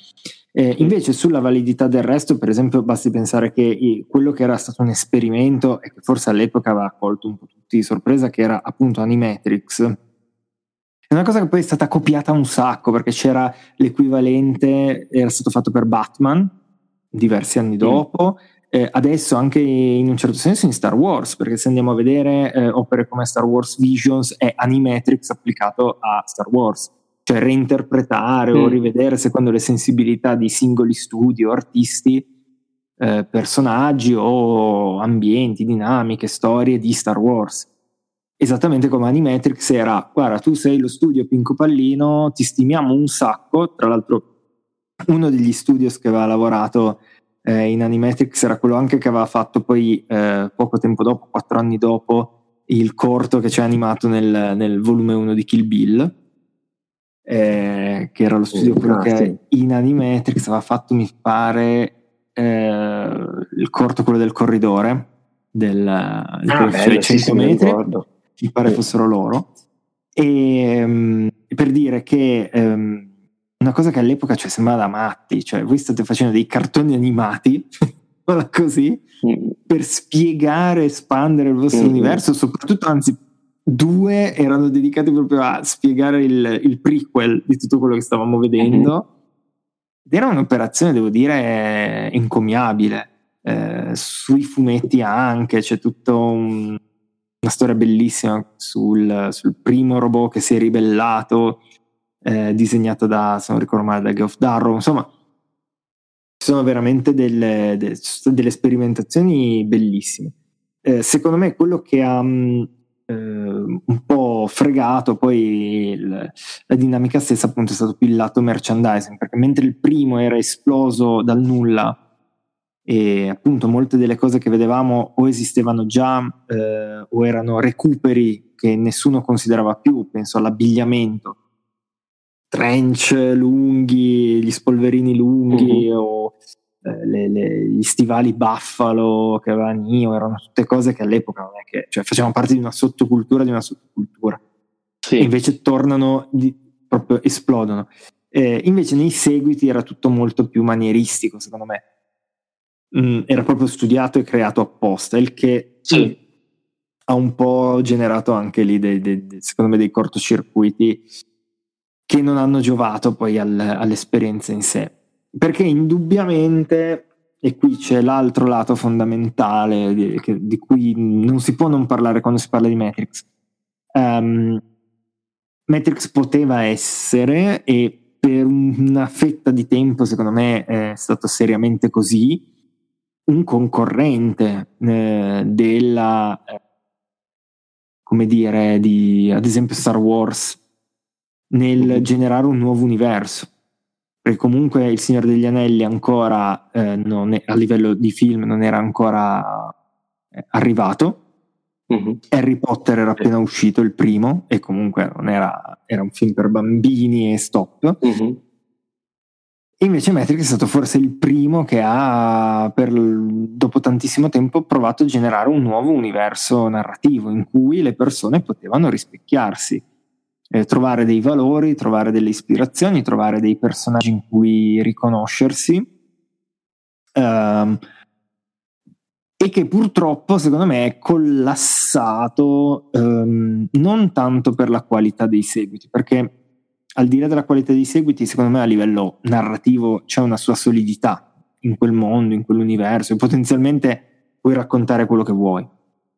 Eh, invece sulla validità del resto, per esempio, basti pensare che quello che era stato un esperimento e che forse all'epoca aveva colto un po' tutti di sorpresa, che era appunto Animatrix, è una cosa che poi è stata copiata un sacco perché c'era l'equivalente, era stato fatto per Batman diversi anni mm. dopo. Mm. Eh, adesso anche in un certo senso in Star Wars, perché se andiamo a vedere eh, opere come Star Wars Visions è Animatrix applicato a Star Wars cioè reinterpretare mm. o rivedere secondo le sensibilità di singoli studi o artisti eh, personaggi o ambienti, dinamiche, storie di Star Wars. Esattamente come Animatrix era, guarda, tu sei lo studio Pinco Pallino, ti stimiamo un sacco, tra l'altro uno degli studios che aveva lavorato eh, in Animatrix era quello anche che aveva fatto poi eh, poco tempo dopo, quattro anni dopo, il corto che ci ha animato nel, nel volume 1 di Kill Bill eh, che era lo studio quello che in Animatrix aveva fatto mi pare eh, il corto quello del corridore del, ah, bello, 100 sì, metri mi pare sì. fossero loro e um, per dire che um, una cosa che all'epoca cioè, sembrava da matti cioè voi state facendo dei cartoni animati così mm. per spiegare espandere il vostro mm. universo soprattutto anzi due erano dedicati proprio a spiegare il, il prequel di tutto quello che stavamo vedendo. Mm-hmm. Ed era un'operazione, devo dire, encomiabile. Eh, sui fumetti anche, c'è tutta un, una storia bellissima sul, sul, primo robot che si è ribellato eh, disegnata da, se non ricordo male, da Geoff Darrow, insomma, ci sono veramente delle, delle, delle sperimentazioni bellissime. Eh, secondo me quello che ha eh, un po' fregato poi il, la dinamica stessa appunto è stato più il lato merchandising, perché mentre il primo era esploso dal nulla e appunto molte delle cose che vedevamo o esistevano già eh, o erano recuperi che nessuno considerava più, penso all'abbigliamento, trench lunghi, gli spolverini lunghi uh-huh. o eh, le, le, gli stivali buffalo che aveva Nio, erano tutte cose che all'epoca non è che, cioè facevano parte di una sottocultura di una sottocultura. Sì. E invece tornano, di, proprio esplodono. Eh, invece nei seguiti era tutto molto più manieristico, secondo me mm, era proprio studiato e creato apposta, il che sì. ha un po' generato anche lì, dei, dei, dei, secondo me, dei cortocircuiti che non hanno giovato poi al, all'esperienza in sé. Perché indubbiamente, e qui c'è l'altro lato fondamentale di, che, di cui non si può non parlare quando si parla di Matrix. Um, Matrix poteva essere, e per una fetta di tempo, secondo me, è stato seriamente così, un concorrente eh, della, eh, come dire, di ad esempio Star Wars nel generare un nuovo universo. Perché comunque Il Signore degli Anelli ancora eh, è, a livello di film non era ancora eh, arrivato. Mm-hmm. Harry Potter era appena uscito il primo e comunque non era, era un film per bambini e stop. Mm-hmm Invece Matrix è stato forse il primo che ha, per, dopo tantissimo tempo, provato a generare un nuovo universo narrativo in cui le persone potevano rispecchiarsi, eh, trovare dei valori, trovare delle ispirazioni, trovare dei personaggi in cui riconoscersi. Um, e che purtroppo, secondo me, è collassato um, non tanto per la qualità dei seguiti, perché al di là della qualità dei seguiti, secondo me a livello narrativo c'è una sua solidità in quel mondo, in quell'universo e potenzialmente puoi raccontare quello che vuoi.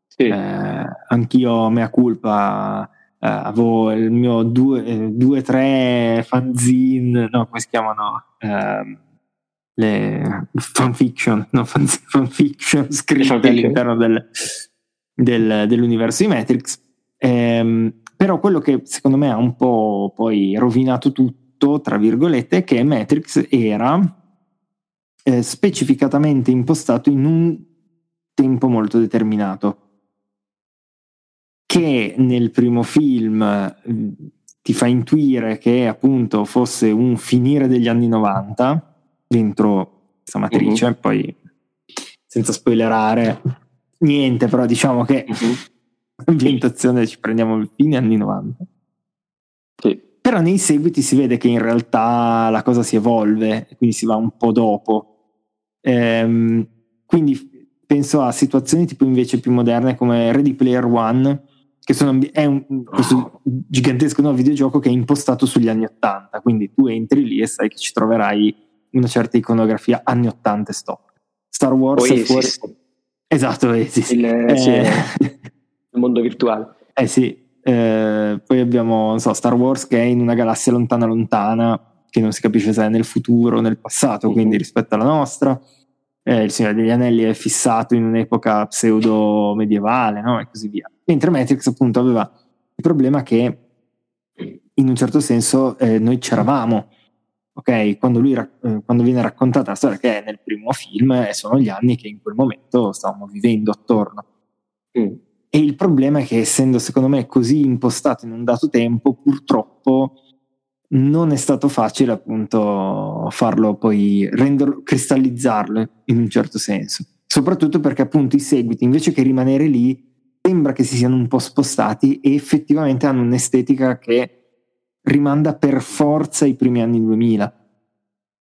Sì. Eh, anch'io, mea culpa, avevo il mio due, eh, due, tre fanzine, no, come si chiamano? Eh, le fanfiction, no, fanfiction scritte all'interno del, del, dell'universo di Matrix. Ehm, però quello che secondo me ha un po' poi rovinato tutto, tra virgolette, è che Matrix era eh, specificatamente impostato in un tempo molto determinato. Che nel primo film eh, ti fa intuire che appunto fosse un finire degli anni 90 dentro questa matrice, uh-huh. poi senza spoilerare niente, però diciamo che uh-huh ambientazione ci prendiamo il fine anni 90. Sì. Però nei seguiti si vede che in realtà la cosa si evolve, quindi si va un po' dopo. Ehm, quindi penso a situazioni tipo invece più moderne come Ready Player One, che sono, è un, questo gigantesco nuovo videogioco che è impostato sugli anni 80, quindi tu entri lì e sai che ci troverai una certa iconografia anni 80 e stop. Star Wars Poi è fuori... Esatto, esiste. Il, eh, sì, il mondo virtuale. Eh sì, eh, poi abbiamo so, Star Wars che è in una galassia lontana lontana, che non si capisce se è nel futuro o nel passato, mm-hmm. quindi rispetto alla nostra. Eh, il Signore degli Anelli è fissato in un'epoca pseudo medievale, no? E così via. Mentre Matrix appunto aveva il problema che in un certo senso eh, noi c'eravamo, ok? Quando, lui, eh, quando viene raccontata la storia che è nel primo film, eh, sono gli anni che in quel momento stavamo vivendo attorno. Mm. E il problema è che essendo secondo me così impostato in un dato tempo, purtroppo non è stato facile appunto farlo poi, renderlo, cristallizzarlo in un certo senso. Soprattutto perché appunto i seguiti, invece che rimanere lì, sembra che si siano un po' spostati e effettivamente hanno un'estetica che rimanda per forza ai primi anni 2000.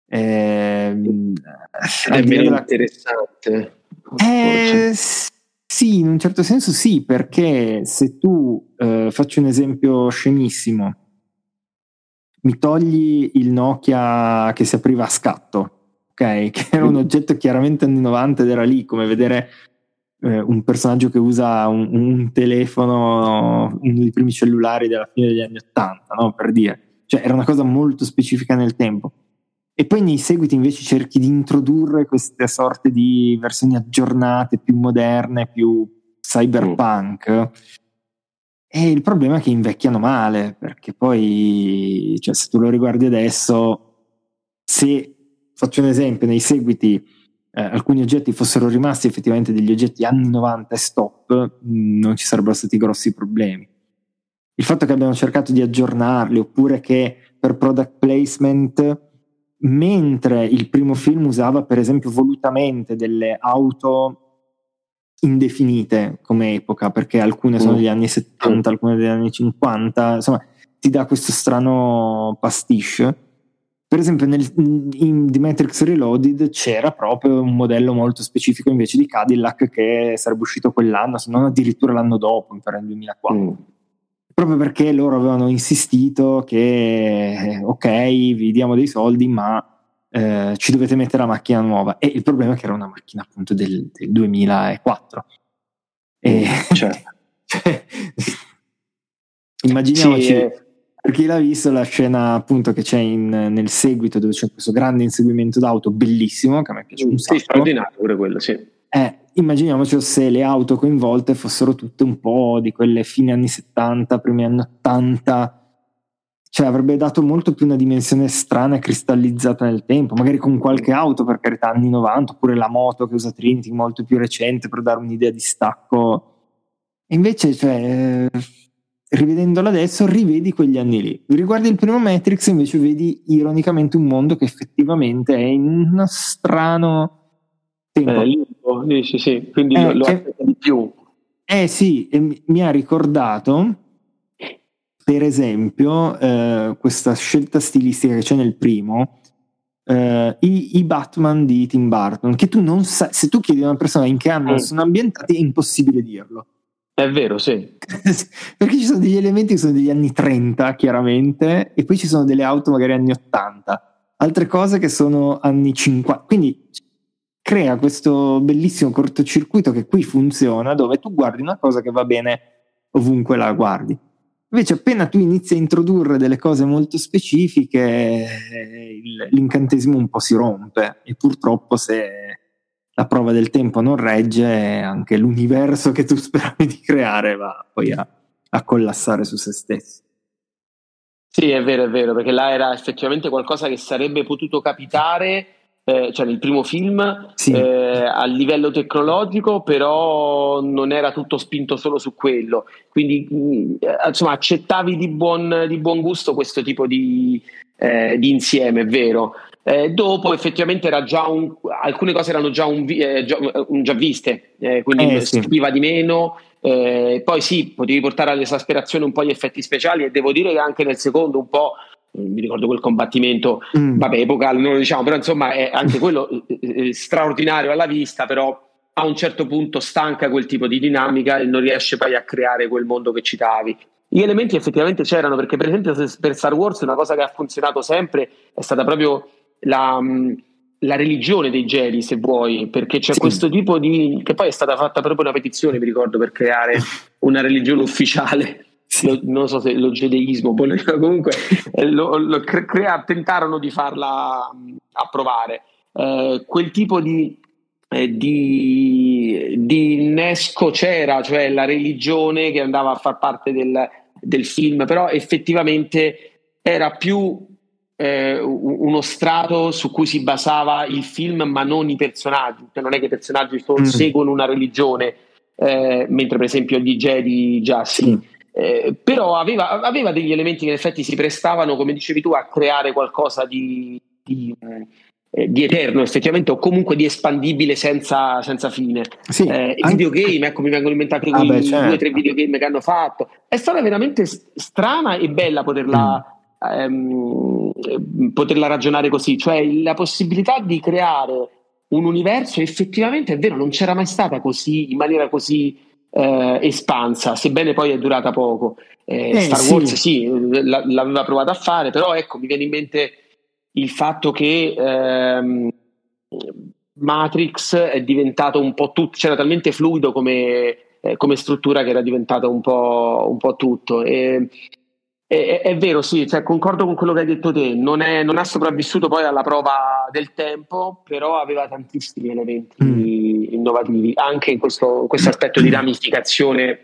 Eh, è meno della... interessante. Eh, sì, in un certo senso sì, perché se tu, eh, faccio un esempio scemissimo, mi togli il Nokia che si apriva a scatto, ok? Che era un oggetto chiaramente anni 90 ed era lì come vedere eh, un personaggio che usa un, un, telefono, uno dei primi cellulari della fine degli anni 80, no? Per dire. cioè era una cosa molto specifica nel tempo. E poi nei seguiti invece cerchi di introdurre queste sorte di versioni aggiornate, più moderne, più cyberpunk. E il problema è che invecchiano male, perché poi, cioè, se tu lo riguardi adesso, se faccio un esempio, nei seguiti eh, alcuni oggetti fossero rimasti effettivamente degli oggetti anni 90 e stop, mm, non ci sarebbero stati grossi problemi. Il fatto che abbiamo cercato di aggiornarli, oppure che per product placement, mentre il primo film usava per esempio volutamente delle auto indefinite come epoca, perché alcune sono mm. degli anni 70, alcune degli anni 50, insomma, ti dà questo strano pastiche per esempio nel, in The Matrix Reloaded c'era proprio un modello molto specifico invece di Cadillac che sarebbe uscito quell'anno, se non addirittura l'anno dopo, per il 2004. Mm. Proprio perché loro avevano insistito che ok, vi diamo dei soldi, ma eh, ci dovete mettere la macchina nuova. E il problema è che era una macchina appunto del, del 2004. E, certo. cioè, immaginiamoci... Sì, eh per chi l'ha visto, la scena appunto che c'è in, nel seguito, dove c'è questo grande inseguimento d'auto bellissimo, che a me piace un sacco. Sì, straordinario pure quello, sì. Eh, immaginiamoci se le auto coinvolte fossero tutte un po' di quelle fine anni 70, primi anni 80, cioè avrebbe dato molto più una dimensione strana e cristallizzata nel tempo, magari con qualche auto per carità anni 90, oppure la moto che usa Trinity molto più recente per dare un'idea di stacco. E invece, cioè rivedendolo adesso, rivedi quegli anni lì. Riguardi il primo Matrix, invece, vedi ironicamente un mondo che effettivamente è in uno strano tempo. Eh, limbo, dici sì, quindi eh, lo eh, di più. Eh sì, mi ha ricordato, per esempio, eh, questa scelta stilistica che c'è nel primo. Uh, i, i, Batman di Tim Burton, che tu non sai, se tu chiedi a una persona in che anno mm. sono ambientati, è impossibile dirlo. È vero, sì. Perché ci sono degli elementi che sono degli anni 30, chiaramente, e poi ci sono delle auto magari anni 80, altre cose che sono anni 50. Quindi crea questo bellissimo cortocircuito che qui funziona, dove tu guardi una cosa che va bene ovunque la guardi. Invece appena tu inizi a introdurre delle cose molto specifiche, l'incantesimo un po' si rompe e purtroppo se la prova del tempo non regge, anche l'universo che tu speravi di creare va poi a, a collassare su se stesso. Sì, è vero, è vero, perché là era effettivamente qualcosa che sarebbe potuto capitare, eh, cioè nel primo film, sì. eh, a livello tecnologico, però non era tutto spinto solo su quello. Quindi, mm, insomma, accettavi di buon, di buon, gusto questo tipo di, eh, di insieme, è vero. Eh, dopo effettivamente era già un, alcune cose erano già, un, eh, già, già viste, eh, quindi eh, sì. stupiva di meno. Eh, poi sì, potevi portare all'esasperazione un po' gli effetti speciali e devo dire che anche nel secondo un po', mi ricordo quel combattimento, mm. vabbè, epocale, non lo diciamo, però insomma è anche quello eh, straordinario alla vista, però a un certo punto stanca quel tipo di dinamica e non riesce poi a creare quel mondo che citavi. Gli elementi effettivamente c'erano perché per esempio per Star Wars una cosa che ha funzionato sempre è stata proprio la, mm, la, religione dei Jedi, se vuoi, perché c'è sì. questo tipo di. che poi è stata fatta proprio una petizione, mi ricordo, per creare una religione ufficiale. Sì. Lo, non so se lo gedeismo, comunque eh, lo, lo crea, tentarono di farla mm, approvare. Eh, quel tipo di, eh, di, di, innesco c'era, cioè la religione che andava a far parte del, del film, però effettivamente era più eh, uno strato su cui si basava il film, ma non i personaggi. Cioè, non è che i personaggi solo mm. seguono una religione, eh, mentre per esempio gli Jedi già sì. Mm. Eh, però aveva, aveva, degli elementi che in effetti si prestavano, come dicevi tu, a creare qualcosa di, di, eh, di eterno effettivamente o comunque di espandibile senza, senza fine. Sì, eh, I videogame, ecco, mi vengono in mente anche ah, quei certo. due o tre videogame che hanno fatto. È stata veramente strana e bella poterla... Mm ehm, poterla ragionare così, cioè la possibilità di creare un universo effettivamente è vero, non c'era mai stata così in maniera così eh, espansa, sebbene poi è durata poco. Eh, eh, Star. Wars sì, l- l'aveva provato a fare, però ecco, mi viene in mente il fatto che ehm, Matrix è diventato un po' tutto, c'era talmente fluido come, eh, come struttura che era diventato un po', un po tutto. E, È, è, vero, sì, cioè, concordo con quello che hai detto te, non, è, non, ha sopravvissuto poi alla prova del tempo, però aveva tantissimi elementi mm. innovativi, anche in questo, questo aspetto di ramificazione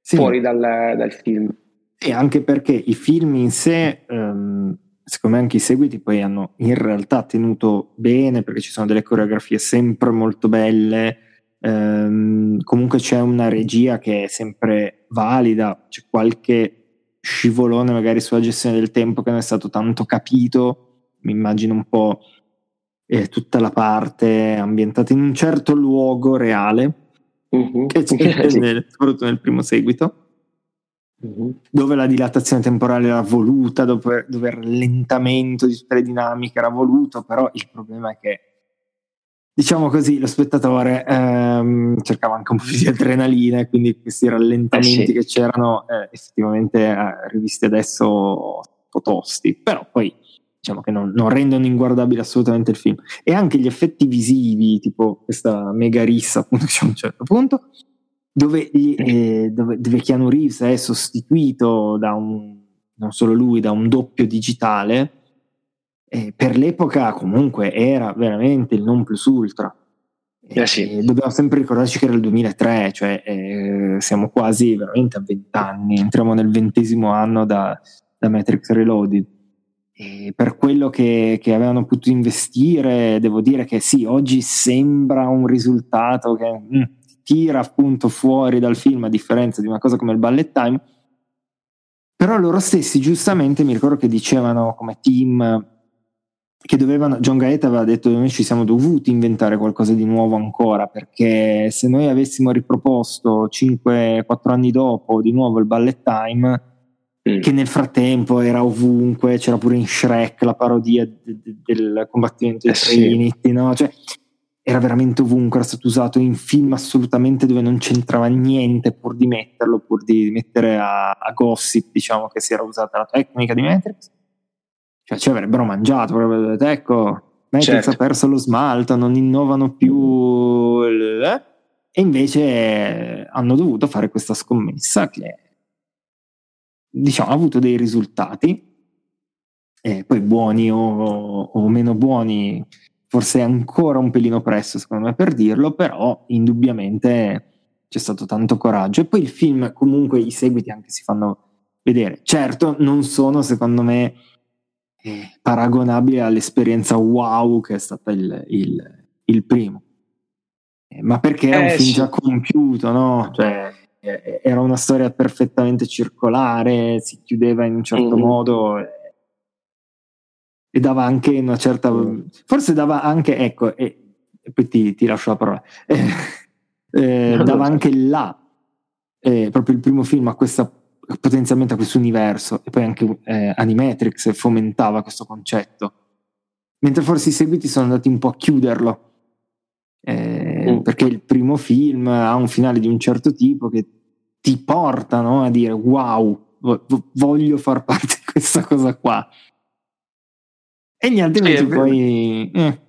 sì. fuori dal, dal, film. E anche perché i film in sé, um, secondo me anche i seguiti poi hanno in realtà tenuto bene, perché ci sono delle coreografie sempre molto belle, um, comunque c'è una regia che è sempre valida, c'è qualche scivolone magari sulla gestione del tempo che non è stato tanto capito, mi immagino un po' eh, tutta la parte ambientata in un certo luogo reale, uh-huh. che c'è nel, soprattutto nel primo seguito, uh-huh. dove la dilatazione temporale era voluta, dove, dove il rallentamento di tutte le dinamiche era voluto, però il problema è che diciamo così, lo spettatore ehm, cercava anche un po' di adrenalina e quindi questi rallentamenti eh sì. che c'erano eh, effettivamente eh, rivisti adesso un po' tosti, però poi diciamo che non, non, rendono inguardabile assolutamente il film. E anche gli effetti visivi, tipo questa mega rissa appunto che c'è a un certo punto, dove, gli, eh, dove, dove Keanu Reeves è sostituito da un, non solo lui, da un doppio digitale, eh, per l'epoca comunque era veramente il non plus ultra. Eh sì. dobbiamo sempre ricordarci che era il 2003, cioè eh, siamo quasi veramente a vent'anni, entriamo nel ventesimo anno da, da Matrix Reloaded. E per quello che, che, avevano potuto investire, devo dire che sì, oggi sembra un risultato che mm, tira appunto fuori dal film, a differenza di una cosa come il Ballet Time. Però loro stessi, giustamente, mi ricordo che dicevano come team che dovevano, John Gaeta aveva detto che noi ci siamo dovuti inventare qualcosa di nuovo ancora perché se noi avessimo riproposto 5-4 anni dopo di nuovo il ballet time mm. che nel frattempo era ovunque c'era pure in Shrek la parodia de- de- del combattimento di eh Trinity sì. no? cioè, era veramente ovunque era stato usato in film assolutamente dove non c'entrava niente pur di metterlo pur di mettere a, a gossip diciamo che si era usata la tecnica di Matrix cioè ci avrebbero mangiato, avrebbero detto ecco, Matrix certo. ha perso lo smalto, non innovano più, eh? e invece hanno dovuto fare questa scommessa che diciamo ha avuto dei risultati, eh, poi buoni o, o meno buoni, forse ancora un pelino presto secondo me per dirlo, però indubbiamente c'è stato tanto coraggio e poi il film comunque i seguiti anche si fanno vedere. Certo, non sono secondo me eh, paragonabile all'esperienza wow che è stata il, il, il primo. Eh, ma perché era un film sì. già compiuto, no? Cioè, eh, era una storia perfettamente circolare, si chiudeva in un certo mm-hmm. modo e, e, dava anche una certa... Mm. Forse dava anche, ecco, e, e poi ti, ti, lascio la parola, eh, dava anche là, eh, proprio il primo film, a questa potenzialmente a questo universo e poi anche eh, Animatrix fomentava questo concetto. Mentre forse i seguiti sono andati un po' a chiuderlo. Eh, mm. perché il primo film ha un finale di un certo tipo che ti porta no, a dire wow voglio far parte di questa cosa qua e gli altri sì, poi eh.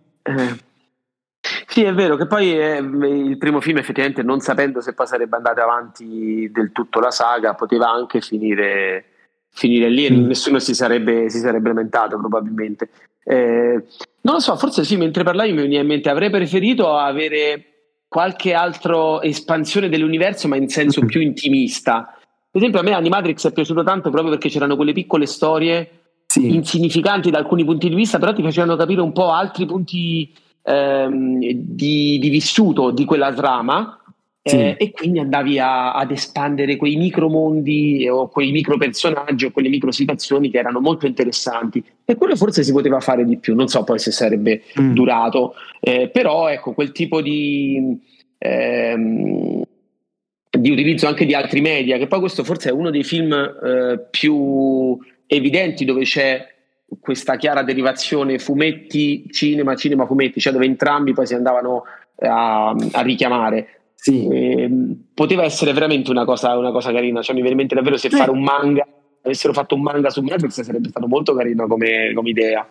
Sì, è vero che poi eh, il primo film effettivamente non sapendo se poi sarebbe andata avanti del tutto la saga poteva anche finire, finire lì e mm. nessuno si sarebbe, si sarebbe lamentato probabilmente. Eh, non lo so, forse sì, mentre parlavi mi veniva in mente avrei preferito avere qualche altra espansione dell'universo ma in senso più intimista. Per esempio a me Animatrix è piaciuto tanto proprio perché c'erano quelle piccole storie sì. insignificanti da alcuni punti di vista però ti facevano capire un po' altri punti ehm, di, di, vissuto di quella trama sì. eh, e quindi andavi a, ad espandere quei micromondi o quei micro personaggi o quelle micro situazioni che erano molto interessanti e quello forse si poteva fare di più non so poi se sarebbe mm. durato eh, però ecco quel tipo di ehm, di utilizzo anche di altri media che poi questo forse è uno dei film eh, più evidenti dove c'è questa chiara derivazione fumetti, cinema, cinema, fumetti, cioè dove entrambi poi si andavano a, a richiamare. Sì. E, ehm, poteva essere veramente una cosa, una cosa carina, cioè mi viene in mente davvero se eh. fare un manga, avessero fatto un manga su Netflix sarebbe stato molto carino come, come idea.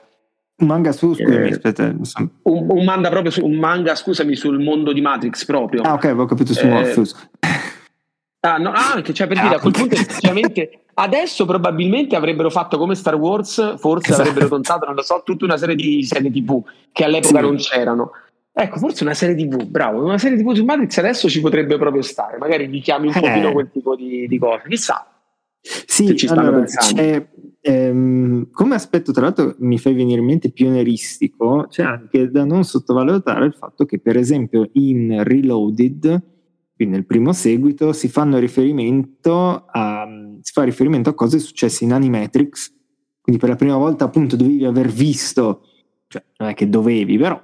Un manga su, scusami, eh, aspetta. Un, un, manga proprio su, un manga, scusami, sul mondo di Matrix proprio. Ah, ok, avevo capito su eh, Ah, no, ah, anche, cioè per dire, a quel punto effettivamente adesso probabilmente avrebbero fatto come Star Wars, forse esatto. avrebbero contato, non lo so, tutta una serie di serie TV che all'epoca sì. non c'erano. Ecco, forse una serie TV, bravo, una serie TV su Matrix adesso ci potrebbe proprio stare, magari richiami un eh. pochino quel tipo di, di cose, chissà. Sì, ci stanno allora, pensando. Ehm, come aspetto, tra l'altro, mi fai venire in mente pionieristico, c'è anche da non sottovalutare il fatto che, per esempio, in Reloaded, quindi nel primo seguito, si fanno riferimento a, si fa riferimento a cose successe in Animatrix. Quindi per la prima volta, appunto, dovevi aver visto, cioè non è che dovevi, però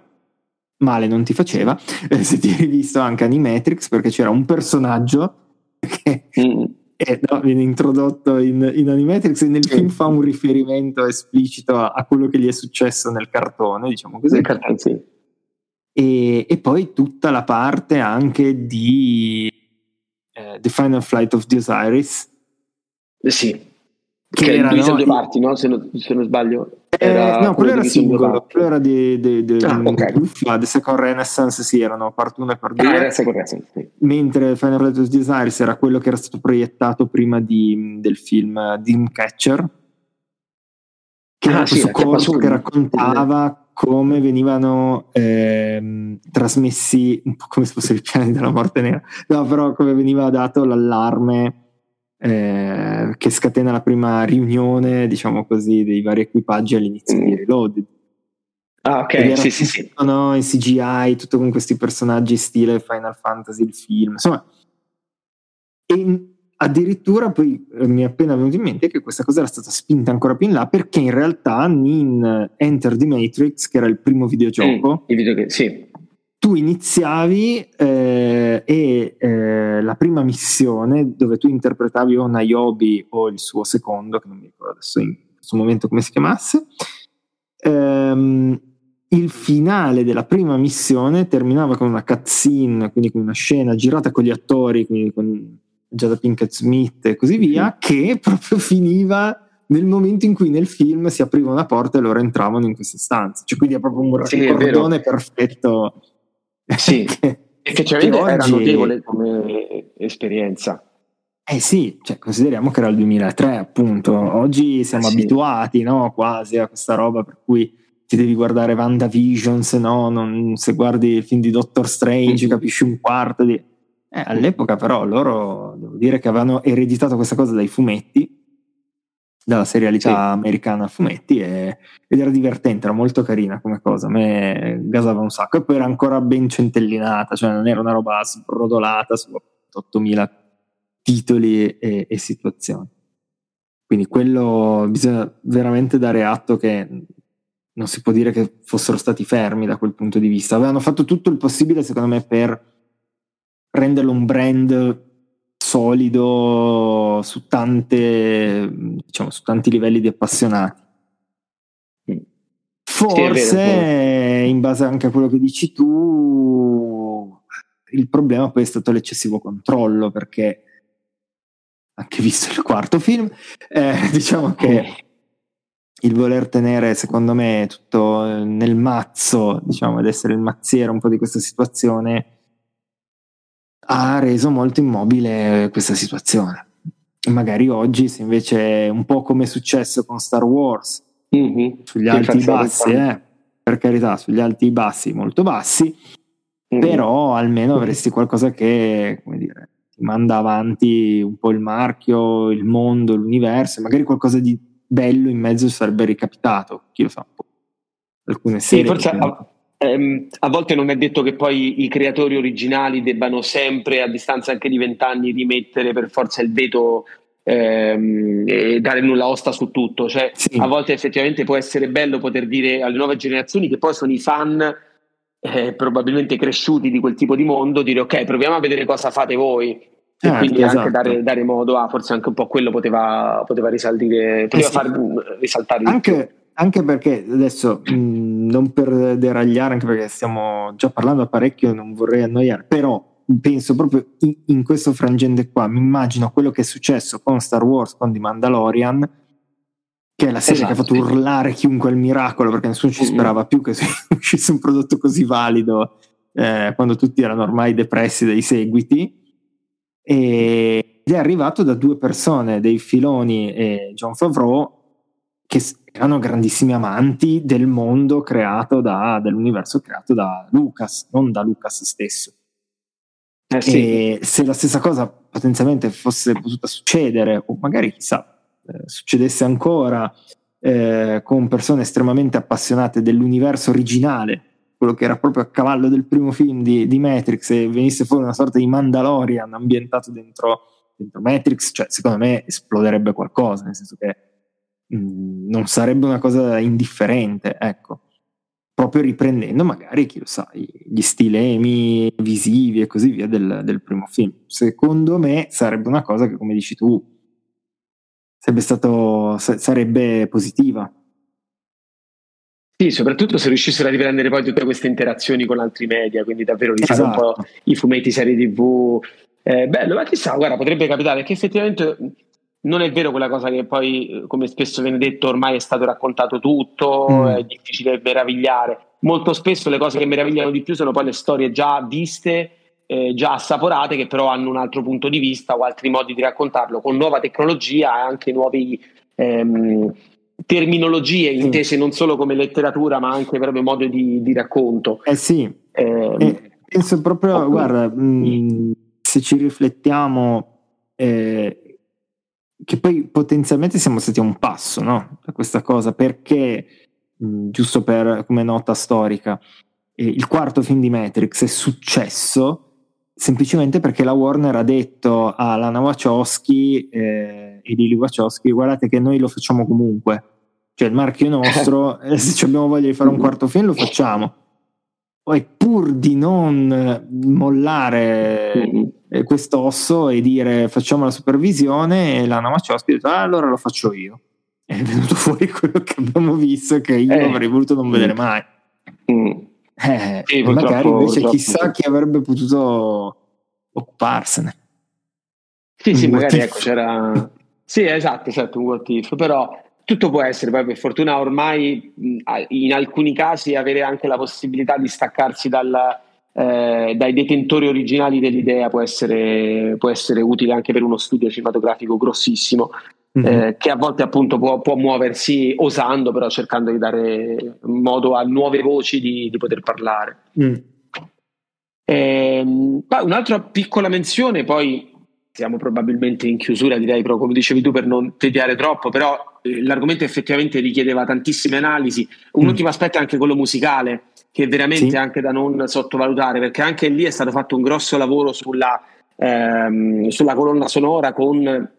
male non ti faceva, eh, se ti hai visto anche Animatrix, perché c'era un personaggio che. Mm eh, no, viene introdotto in, in, Animatrix e nel sì. film fa un riferimento esplicito a, a, quello che gli è successo nel cartone, diciamo così. Cartone, sì. E, e, poi tutta la parte anche di eh, The Final Flight of the Osiris. Sì, che, che era diviso no, in due parti, no? Se non, se non sbaglio. Eh, era no, quello era singolo, quello era di, di, di ah, okay. Uffa, The Second Renaissance, sì, erano part 1 e part 2. Ah, sì. Mentre Final Fantasy Desires era quello che era stato proiettato prima di, del film Dreamcatcher, che ah, era sì, corto che raccontava come venivano ehm, trasmessi, un po' come se fosse il piano della morte nera, no, però come veniva dato l'allarme eh, che scatena la prima riunione, diciamo così, dei vari equipaggi all'inizio mm. di Reloaded. Ah, ok, sì, sì, sì. No, in CGI, tutto con questi personaggi stile Final Fantasy, il film, insomma. E addirittura poi eh, mi è appena venuto in mente che questa cosa era stata spinta ancora più in là perché in realtà in Enter the Matrix, che era il primo videogioco, mm, il videogame, sì. tu iniziavi eh, e eh, la prima missione dove tu interpretavi o Niobe o il suo secondo, che non mi ricordo adesso in questo momento come si chiamasse, ehm, il finale della prima missione terminava con una cutscene, quindi con una scena girata con gli attori, quindi con Jada Pinkett Smith e così via, mm. che proprio finiva nel momento in cui nel film si apriva una porta e loro entravano in questa stanza. Cioè, quindi è proprio un sì, cordone perfetto sì, effettivamente oggi... era notevole come esperienza. Eh sì, cioè, consideriamo che era il 2003 appunto, oggi siamo eh sì. abituati no, quasi a questa roba per cui ti devi guardare WandaVision, se no non, se guardi il film di Doctor Strange mm-hmm. capisci un quarto di... Eh, all'epoca però loro, devo dire che avevano ereditato questa cosa dai fumetti dalla serialità sì. americana a fumetti e, ed era divertente, era molto carina come cosa, a me gasava un sacco e poi era ancora ben centellinata, cioè non era una roba sbrodolata su 8000 titoli e, e situazioni. Quindi quello bisogna veramente dare atto che non si può dire che fossero stati fermi da quel punto di vista. Avevano fatto tutto il possibile, secondo me, per renderlo un brand solido su tante diciamo su tanti livelli di appassionati. Forse sì, in base anche a quello che dici tu il problema poi è stato l'eccessivo controllo perché anche visto il quarto film eh, diciamo che il voler tenere secondo me tutto nel mazzo diciamo ed essere il mazziere un po' di questa situazione ha reso molto immobile questa situazione. Magari oggi, se invece un po' come è successo con Star Wars, mm-hmm. sugli alti e bassi, eh, per carità, sugli alti bassi molto bassi, mm-hmm. però almeno avresti qualcosa che, come dire, ti manda avanti un po' il marchio, il mondo, l'universo, magari qualcosa di bello in mezzo sarebbe ricapitato, chi lo sa. Alcune serie. Sì, forse a, ehm, a volte non è detto che poi i creatori originali debbano sempre, a distanza anche di vent'anni, rimettere per forza il veto ehm, e dare nulla osta su tutto. Cioè, sì. A volte effettivamente può essere bello poter dire alle nuove generazioni che poi sono i fan eh, probabilmente cresciuti di quel tipo di mondo, dire ok, proviamo a vedere cosa fate voi. E eh, quindi esatto. anche dare, dare, modo a forse anche un po' quello poteva, poteva risaltare, poteva eh sì. far risaltare anche, anche perché adesso mh, non per deragliare, anche perché stiamo già parlando parecchio, non vorrei annoiare, però penso proprio in, in, questo frangente qua, mi immagino quello che è successo con Star Wars, con The Mandalorian, che è la serie esatto, che ha fatto sì. urlare chiunque al miracolo, perché nessuno ci sperava più che uscisse un prodotto così valido eh, quando tutti erano ormai depressi dai seguiti ed è arrivato da due persone, Dave Filoni e John Favreau, che erano grandissimi amanti del mondo creato da, dell'universo creato da Lucas, non da Lucas stesso. Eh sì. Se la stessa cosa potenzialmente fosse potuta succedere, o magari chissà, eh, succedesse ancora eh, con persone estremamente appassionate dell'universo originale, quello che era proprio a cavallo del primo film di, di Matrix, e venisse fuori una sorta di Mandalorian ambientato dentro, dentro Matrix, cioè secondo me esploderebbe qualcosa, nel senso che mh, mm, non sarebbe una cosa indifferente, ecco proprio riprendendo magari, chi lo sa, gli stilemi visivi e così via del, del, primo film. Secondo me sarebbe una cosa che, come dici tu, sarebbe, stato, sarebbe positiva. Sì, soprattutto se riuscissero a riprendere poi tutte queste interazioni con altri media, quindi davvero rifare esatto. un po' esatto. i fumetti, serie tv. Eh, bello, ma chissà, guarda, potrebbe capitare che effettivamente non è vero quella cosa che poi, come spesso viene detto, ormai è stato raccontato tutto, mm. è difficile meravigliare. Molto spesso le cose che meravigliano di più sono poi le storie già viste, eh, già assaporate, che però hanno un altro punto di vista o altri modi di raccontarlo, con nuova tecnologia e anche nuovi ehm, terminologie intese non solo come letteratura, ma anche proprio modo di, di racconto. Eh sì, eh, eh, penso proprio, guarda, mh, mm, se ci riflettiamo... Eh, che poi potenzialmente siamo stati a un passo no? da questa cosa, perché, mh, giusto per, come nota storica, eh, il quarto film di Matrix è successo semplicemente perché la Warner ha detto a Lana Wachowski eh, e Lily Wachowski guardate che noi lo facciamo comunque, cioè il marchio nostro, e se abbiamo voglia di fare un quarto film lo facciamo. Poi pur di non mollare eh, questo osso e dire facciamo la supervisione e Lana Wachowski ha detto ah, allora lo faccio io. È venuto fuori quello che abbiamo visto che io eh. avrei voluto non vedere mm. mai. Mm. Eh, sì, magari invece purtroppo. chissà chi avrebbe potuto occuparsene. Sì, un sì, magari ecco c'era... sì, esatto, certo, un what if, però tutto può essere, poi per fortuna ormai in alcuni casi avere anche la possibilità di staccarsi dal, eh, dai detentori originali dell'idea può essere, può essere, utile anche per uno studio cinematografico grossissimo. Mm-hmm. Eh, che a volte appunto può, può, muoversi osando, però cercando di dare modo a nuove voci di, di poter parlare. Mm. Eh, un'altra piccola menzione, poi siamo probabilmente in chiusura, direi, però come dicevi tu, per non tediare troppo, però eh, l'argomento effettivamente richiedeva tantissime analisi. Un mm. ultimo aspetto è anche quello musicale, che veramente sì. anche da non sottovalutare, perché anche lì è stato fatto un grosso lavoro sulla, ehm, sulla colonna sonora con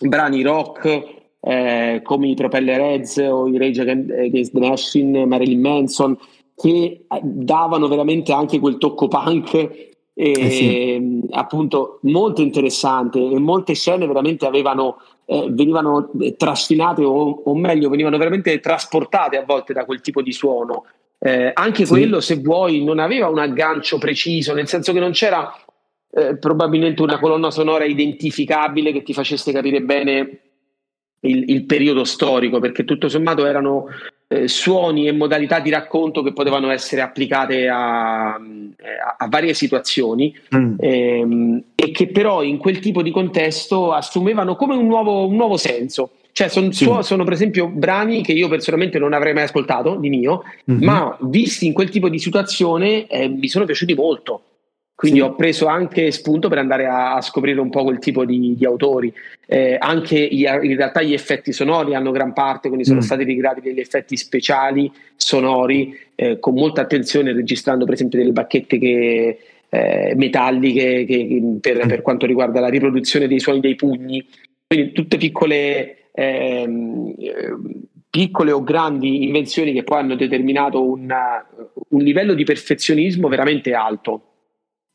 brani rock eh, come i Propeller Heads o i Rage Against the Machine, Marilyn Manson, che davano veramente anche quel tocco punk e, eh sì. appunto molto interessante e molte scene veramente avevano, eh, venivano trascinate o, o, meglio venivano veramente trasportate a volte da quel tipo di suono eh, anche sì. quello se vuoi non aveva un aggancio preciso nel senso che non c'era eh, probabilmente una colonna sonora identificabile che ti facesse capire bene il, il periodo storico perché tutto sommato erano eh, suoni e modalità di racconto che potevano essere applicate a, a, a varie situazioni mm. ehm, e che però in quel tipo di contesto assumevano come un nuovo, un nuovo senso. Cioè, son, sì. sono per esempio brani che io personalmente non avrei mai ascoltato di mio, mm-hmm. ma visti in quel tipo di situazione eh, mi sono piaciuti molto. Quindi sì. ho preso anche spunto per andare a, a scoprire un po' quel tipo di, di autori. Eh, anche gli, in realtà gli effetti sonori hanno gran parte, quindi sono mm. stati ricreati degli effetti speciali sonori eh, con molta attenzione, registrando per esempio delle bacchette che, eh, metalliche che, per, per, quanto riguarda la riproduzione dei suoni dei pugni. Quindi tutte piccole, ehm, piccole o grandi invenzioni che poi hanno determinato una, un livello di perfezionismo veramente alto.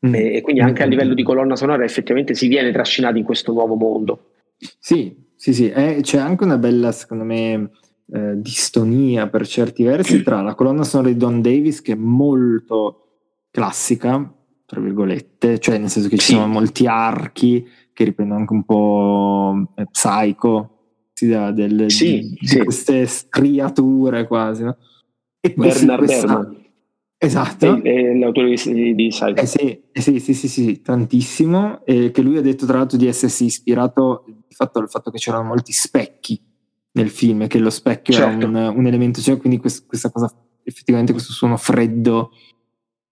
Mm. E, quindi anche a livello di colonna sonora effettivamente si viene trascinati in questo nuovo mondo. Sì, sì, sì, eh, c'è anche una bella, secondo me, eh, distonia per certi versi tra la colonna sonora di Don Davis, che è molto classica, tra virgolette, cioè nel senso che ci sì. sono molti archi che riprendono anche un po' eh, psycho, si dà delle, sì, di, sì. queste striature quasi, no? E Bernard questa, Esatto. E, e l'autore di, di Side. Eh sì, eh sì, sì, sì, sì, tantissimo. E che lui ha detto tra l'altro di essersi ispirato di fatto al fatto che c'erano molti specchi nel film, che lo specchio certo. era un, un elemento, cioè, quindi quest, questa cosa, effettivamente questo suono freddo.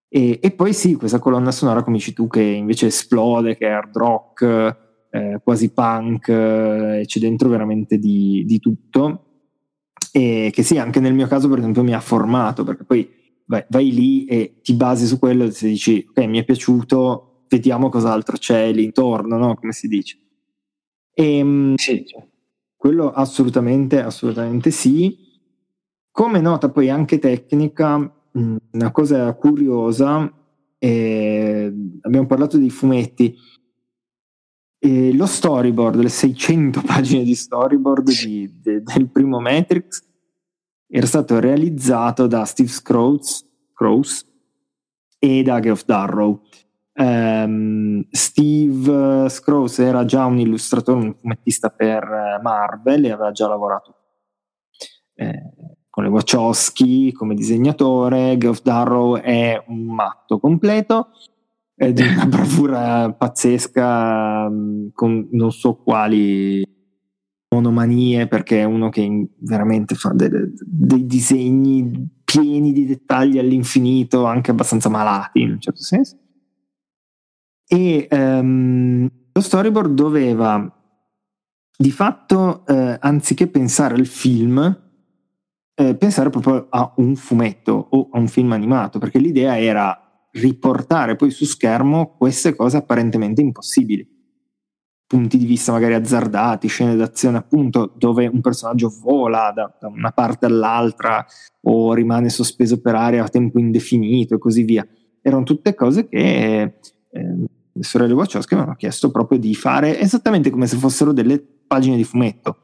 E, e, poi sì, questa colonna sonora, come dici tu, che invece esplode, che è hard rock, eh, quasi punk, eh, c'è dentro veramente di, di tutto. E che sì, anche nel mio caso, per esempio, mi ha formato, perché poi vai, vai lì e ti basi su quello e ti dici ok mi è piaciuto vediamo cos'altro c'è lì intorno no? come si dice e, ehm, sì, quello assolutamente assolutamente sì come nota poi anche tecnica una cosa curiosa eh, abbiamo parlato di fumetti e lo storyboard, le 600 pagine di storyboard di, de, del primo Matrix era stato realizzato da Steve Scrooge, Scrooge e da Geoff Darrow. Um, Steve Scrooge era già un illustratore, un fumettista per eh, Marvel e aveva già lavorato eh, con le Wachowski come disegnatore. Geoff Darrow è un matto completo è di una bravura pazzesca mm, con non so quali monomanie perché è uno che veramente fa dei, dei disegni pieni di dettagli all'infinito, anche abbastanza malati in un certo senso. E um, lo storyboard doveva di fatto, eh, anziché pensare al film, eh, pensare proprio a un fumetto o a un film animato, perché l'idea era riportare poi su schermo queste cose apparentemente impossibili punti di vista magari azzardati, scene d'azione appunto dove un personaggio vola da, da una parte all'altra o rimane sospeso per aria a tempo indefinito e così via. Erano tutte cose che eh, le sorelle Wachowski mi hanno chiesto proprio di fare esattamente come se fossero delle pagine di fumetto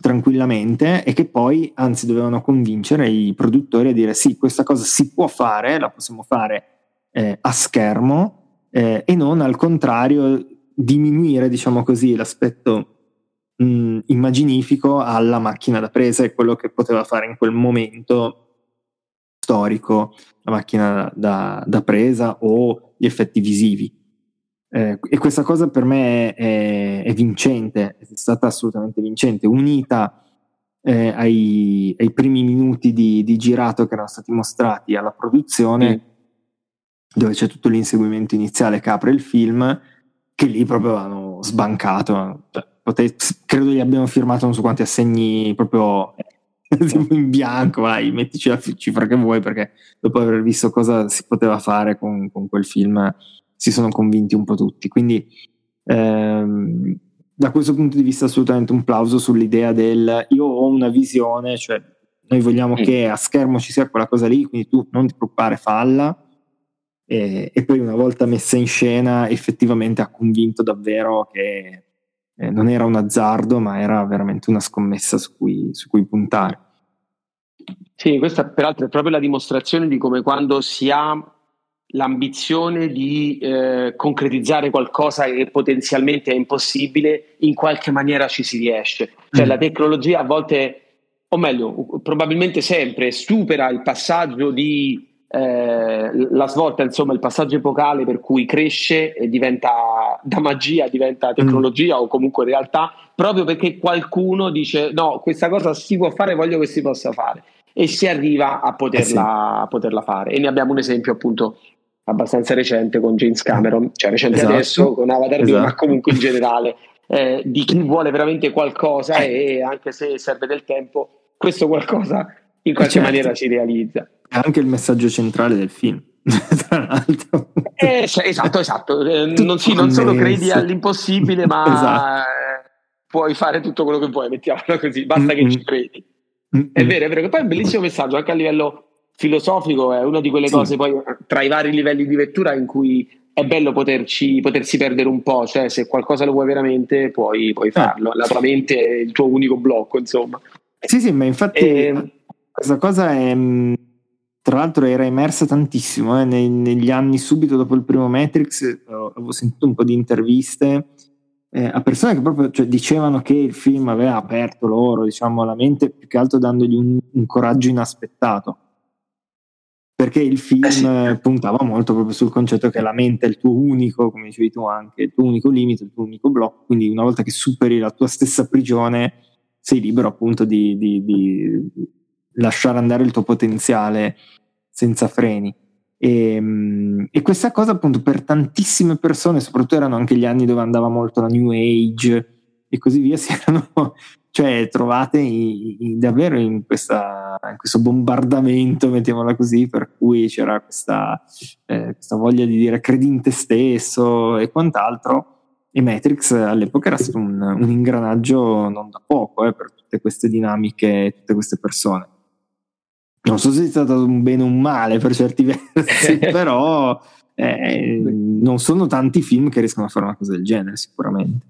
tranquillamente e che poi anzi dovevano convincere i produttori a dire sì, questa cosa si può fare, la possiamo fare eh, a schermo eh, e non al contrario diminuire, diciamo così, l'aspetto mh, immaginifico alla macchina da presa e quello che poteva fare in quel momento storico la macchina da, da presa o gli effetti visivi. Eh, e questa cosa per me è, è, vincente, è stata assolutamente vincente, unita eh, ai, ai, primi minuti di, di, girato che erano stati mostrati alla produzione, mm. dove c'è tutto l'inseguimento iniziale che apre il film, che lì proprio hanno sbancato. Cioè, potete, credo gli abbiano firmato non so quanti assegni proprio in bianco, vai, mettici la cifra che vuoi, perché dopo aver visto cosa si poteva fare con, con quel film si sono convinti un po' tutti. Quindi ehm, da questo punto di vista assolutamente un plauso sull'idea del io ho una visione, cioè noi vogliamo mm. che a schermo ci sia quella cosa lì, quindi tu non ti preoccupare, falla e, e, poi una volta messa in scena effettivamente ha convinto davvero che eh, non era un azzardo ma era veramente una scommessa su cui, su cui puntare. Sì, questa peraltro è proprio la dimostrazione di come quando si ha l'ambizione di eh, concretizzare qualcosa che potenzialmente è impossibile, in qualche maniera ci si riesce. Cioè mm. la tecnologia a volte, o meglio, probabilmente sempre supera il passaggio di eh, la svolta, insomma, il passaggio epocale per cui cresce e diventa da magia, diventa tecnologia mm. o comunque realtà, proprio perché qualcuno dice no, questa cosa si può fare, voglio che si possa fare e si arriva a poterla, eh sì. a poterla fare. E ne abbiamo un esempio appunto abbastanza recente con James Cameron, cioè recente esatto. adesso con Avatar esatto. 2, ma comunque in generale, eh, di chi vuole veramente qualcosa e anche se serve del tempo, questo qualcosa in qualche certo. maniera si realizza. È anche il messaggio centrale del film. Tra l'altro, eh, esatto, esatto. Eh, non, sì, non solo credi all'impossibile, ma esatto. Eh, puoi fare tutto quello che vuoi, mettiamola così, basta mm-hmm. che ci credi. Mm-hmm. È vero, è vero, che poi è un bellissimo messaggio anche a livello filosofico, è una di quelle sì. cose poi tra i vari livelli di lettura in cui è bello poterci, potersi perdere un po', cioè se qualcosa lo vuoi veramente puoi, puoi farlo, la tua mente è il tuo unico blocco, insomma. Sì, sì, ma infatti e... Ehm, questa cosa è mm, tra l'altro era emersa tantissimo eh, negli anni subito dopo il primo Matrix, eh, avevo sentito un po' di interviste eh, a persone che proprio cioè, dicevano che il film aveva aperto loro, diciamo, la mente, più che altro dandogli un, un coraggio inaspettato. Perché il film eh sì. puntava molto proprio sul concetto che la mente è il tuo unico, come dicevi tu anche, il tuo unico limite, il tuo unico blocco, quindi una volta che superi la tua stessa prigione sei libero appunto di, di, di lasciare andare il tuo potenziale senza freni. E, ehm, e, questa cosa appunto per tantissime persone, soprattutto erano anche gli anni dove andava molto la New Age e così via, si erano cioè trovate in, in, davvero in, questa, in, questo bombardamento, mettiamola così, per cui c'era questa, eh, questa, voglia di dire credi in te stesso e quant'altro. E Matrix all'epoca era stato un, un ingranaggio non da poco eh, per tutte queste dinamiche, tutte queste persone. Non so se è stato un bene o un male per certi versi, però eh, non sono tanti film che riescono a fare una cosa del genere, sicuramente.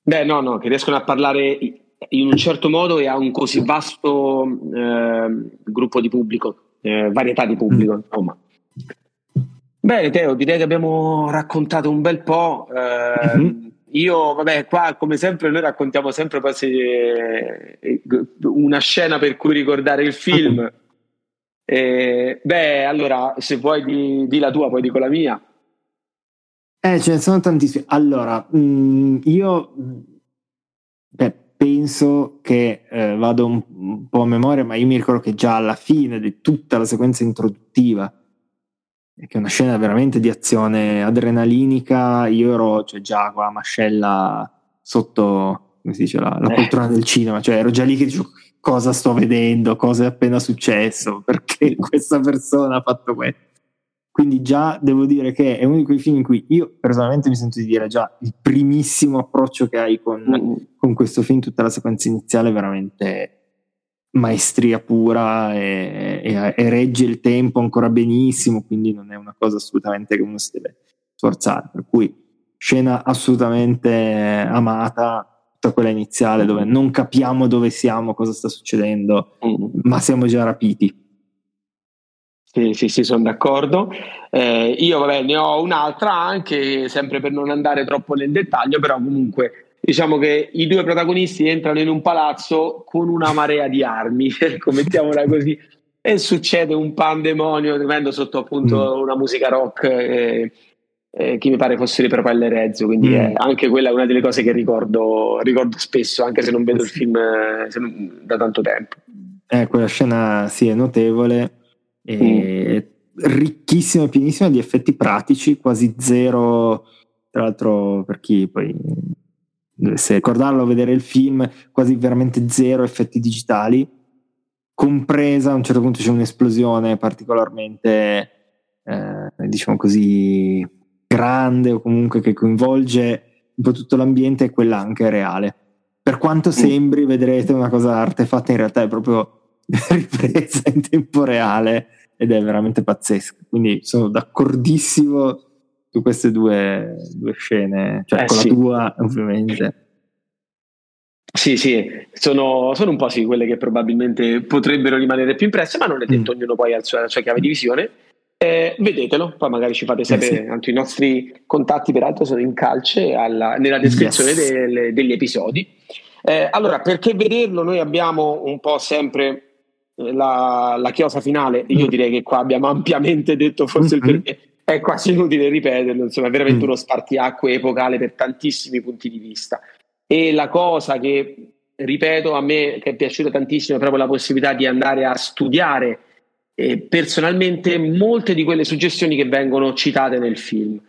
Beh, no, no, che riescono a parlare in un certo modo e a un così vasto eh, gruppo di pubblico, eh, varietà di pubblico, mm. insomma. Bene, Teo, direi che abbiamo raccontato un bel po'. Eh, mm-hmm. Io, vabbè, qua come sempre noi raccontiamo sempre quasi, eh, una scena per cui ricordare il film. Eh, beh, allora, se vuoi di, di, la tua, poi dico la mia. Eh, ce ne sono tantissimi. Allora, mh, mm, io beh, penso che eh, vado un, un, po' a memoria, ma io mi ricordo che già alla fine di tutta la sequenza introduttiva, che è una scena veramente di azione adrenalinica, io ero cioè, già con la mascella sotto, come si dice, la, la eh. poltrona del cinema, cioè ero già lì che dicevo cosa sto vedendo, cosa è appena successo, perché questa persona ha fatto questo. Quindi già devo dire che è uno di quei film in cui io personalmente mi sento di dire già il primissimo approccio che hai con, mm. con questo film, tutta la sequenza iniziale è veramente maestria pura e, e, e, regge il tempo ancora benissimo, quindi non è una cosa assolutamente che uno si deve sforzare. Per cui scena assolutamente amata, tutta quella iniziale dove non capiamo dove siamo, cosa sta succedendo, mm. ma siamo già rapiti. Sì, sì, sì, sono d'accordo. Eh, io, vabbè, ne ho un'altra anche, sempre per non andare troppo nel dettaglio, però comunque diciamo che i due protagonisti entrano in un palazzo con una marea di armi, ecco, mettiamola così, e succede un pandemonio tremendo sotto appunto mm. una musica rock. Eh, eh, che mi pare fosse le propelle Rezzo, quindi mm. anche quella è una delle cose che ricordo, ricordo spesso, anche se non vedo il film eh, non, da tanto tempo. Eh, quella scena sì è notevole e mm. ricchissima e pienissima di effetti pratici, quasi zero, tra l'altro per chi poi dovesse ricordarlo o vedere il film, quasi veramente zero effetti digitali, compresa a un certo punto c'è un'esplosione particolarmente, eh, diciamo così, grande o comunque che coinvolge un po' tutto l'ambiente e quella anche reale. Per quanto mm. sembri, vedrete una cosa artefatta, in realtà è proprio ripresa in tempo reale ed è veramente pazzesco. Quindi sono d'accordissimo su queste due, due scene, cioè eh, con sì. la tua ovviamente. Sì, sì, sono, sono, un po' sì quelle che probabilmente potrebbero rimanere più impresse, ma non è detto, mm. ognuno poi ha la sua, sua chiave di visione. Eh, vedetelo, poi magari ci fate sapere, eh sì. i nostri contatti peraltro sono in calce alla, nella descrizione yes. delle, degli episodi. Eh, allora, perché vederlo? Noi abbiamo un po' sempre la, la chiosa finale, io mm. direi che qua abbiamo ampiamente detto forse mm-hmm. il perché, è quasi inutile ripeterlo, insomma è veramente mm. uno spartiacque epocale per tantissimi punti di vista. E la cosa che, ripeto, a me che è piaciuta tantissimo è proprio la possibilità di andare a studiare eh, personalmente molte di quelle suggestioni che vengono citate nel film.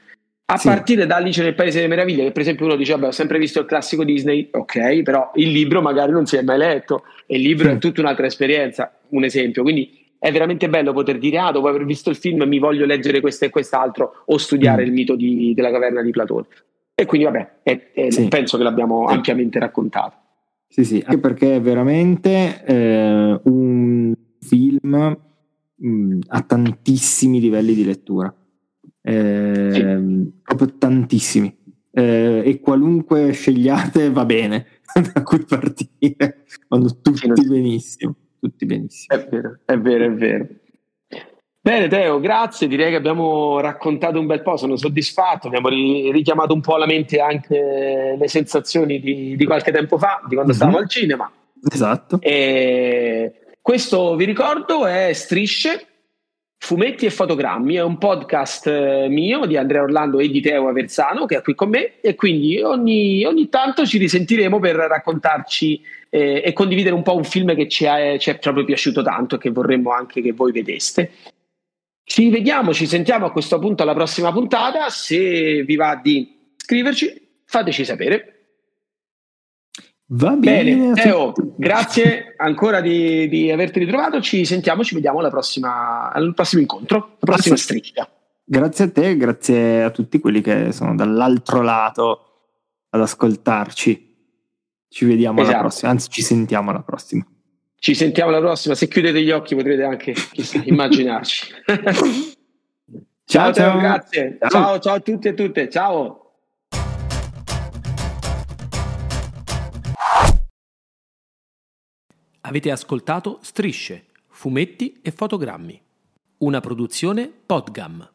A sì. partire da Alice nel Paese delle Meraviglie, che per esempio uno dice, vabbè, ho sempre visto il classico Disney, ok, però il libro magari non si è mai letto, e il libro sì. è tutta un'altra esperienza, un esempio. Quindi è veramente bello poter dire, ah, dopo aver visto il film mi voglio leggere questo e quest'altro, o studiare mm. il mito di, della caverna di Platone. E quindi, vabbè, è, è, sì. penso che l'abbiamo ampiamente raccontato. Sì, sì, anche perché è veramente eh, un film mh, mm, a tantissimi livelli di lettura eh, sì. proprio tantissimi. Eh, e qualunque scegliate va bene da cui partire, vanno tutti benissimo. Tutti benissimo. È vero, è vero, è vero. Bene Teo, grazie, direi che abbiamo raccontato un bel po', sono soddisfatto, abbiamo richiamato un po' alla mente anche le sensazioni di, di qualche tempo fa, di quando mm-hmm. stavamo al cinema. Esatto. E questo vi ricordo è Strisce, Fumetti e fotogrammi è un podcast eh, mio di Andrea Orlando e di Teo Aversano che è qui con me e quindi ogni, ogni tanto ci risentiremo per raccontarci eh, e condividere un po' un film che ci è, ci è proprio piaciuto tanto e che vorremmo anche che voi vedeste. Ci vediamo, ci sentiamo a questo punto alla prossima puntata. Se vi va di scriverci, fateci sapere. Va bene. bene Teo, grazie ancora di, di, averti ritrovato. Ci sentiamo, ci vediamo alla prossima, al prossimo incontro, alla prossima striscia. Grazie a te, grazie a tutti quelli che sono dall'altro lato ad ascoltarci. Ci vediamo esatto. alla prossima, anzi ci sentiamo alla prossima. Ci sentiamo alla prossima. Se chiudete gli occhi potrete anche immaginarci. ciao, ciao, Teo, grazie. Ciao. ciao, ciao a tutti e a tutte. Ciao. Avete ascoltato Strisce, fumetti e fotogrammi. Una produzione Podgam.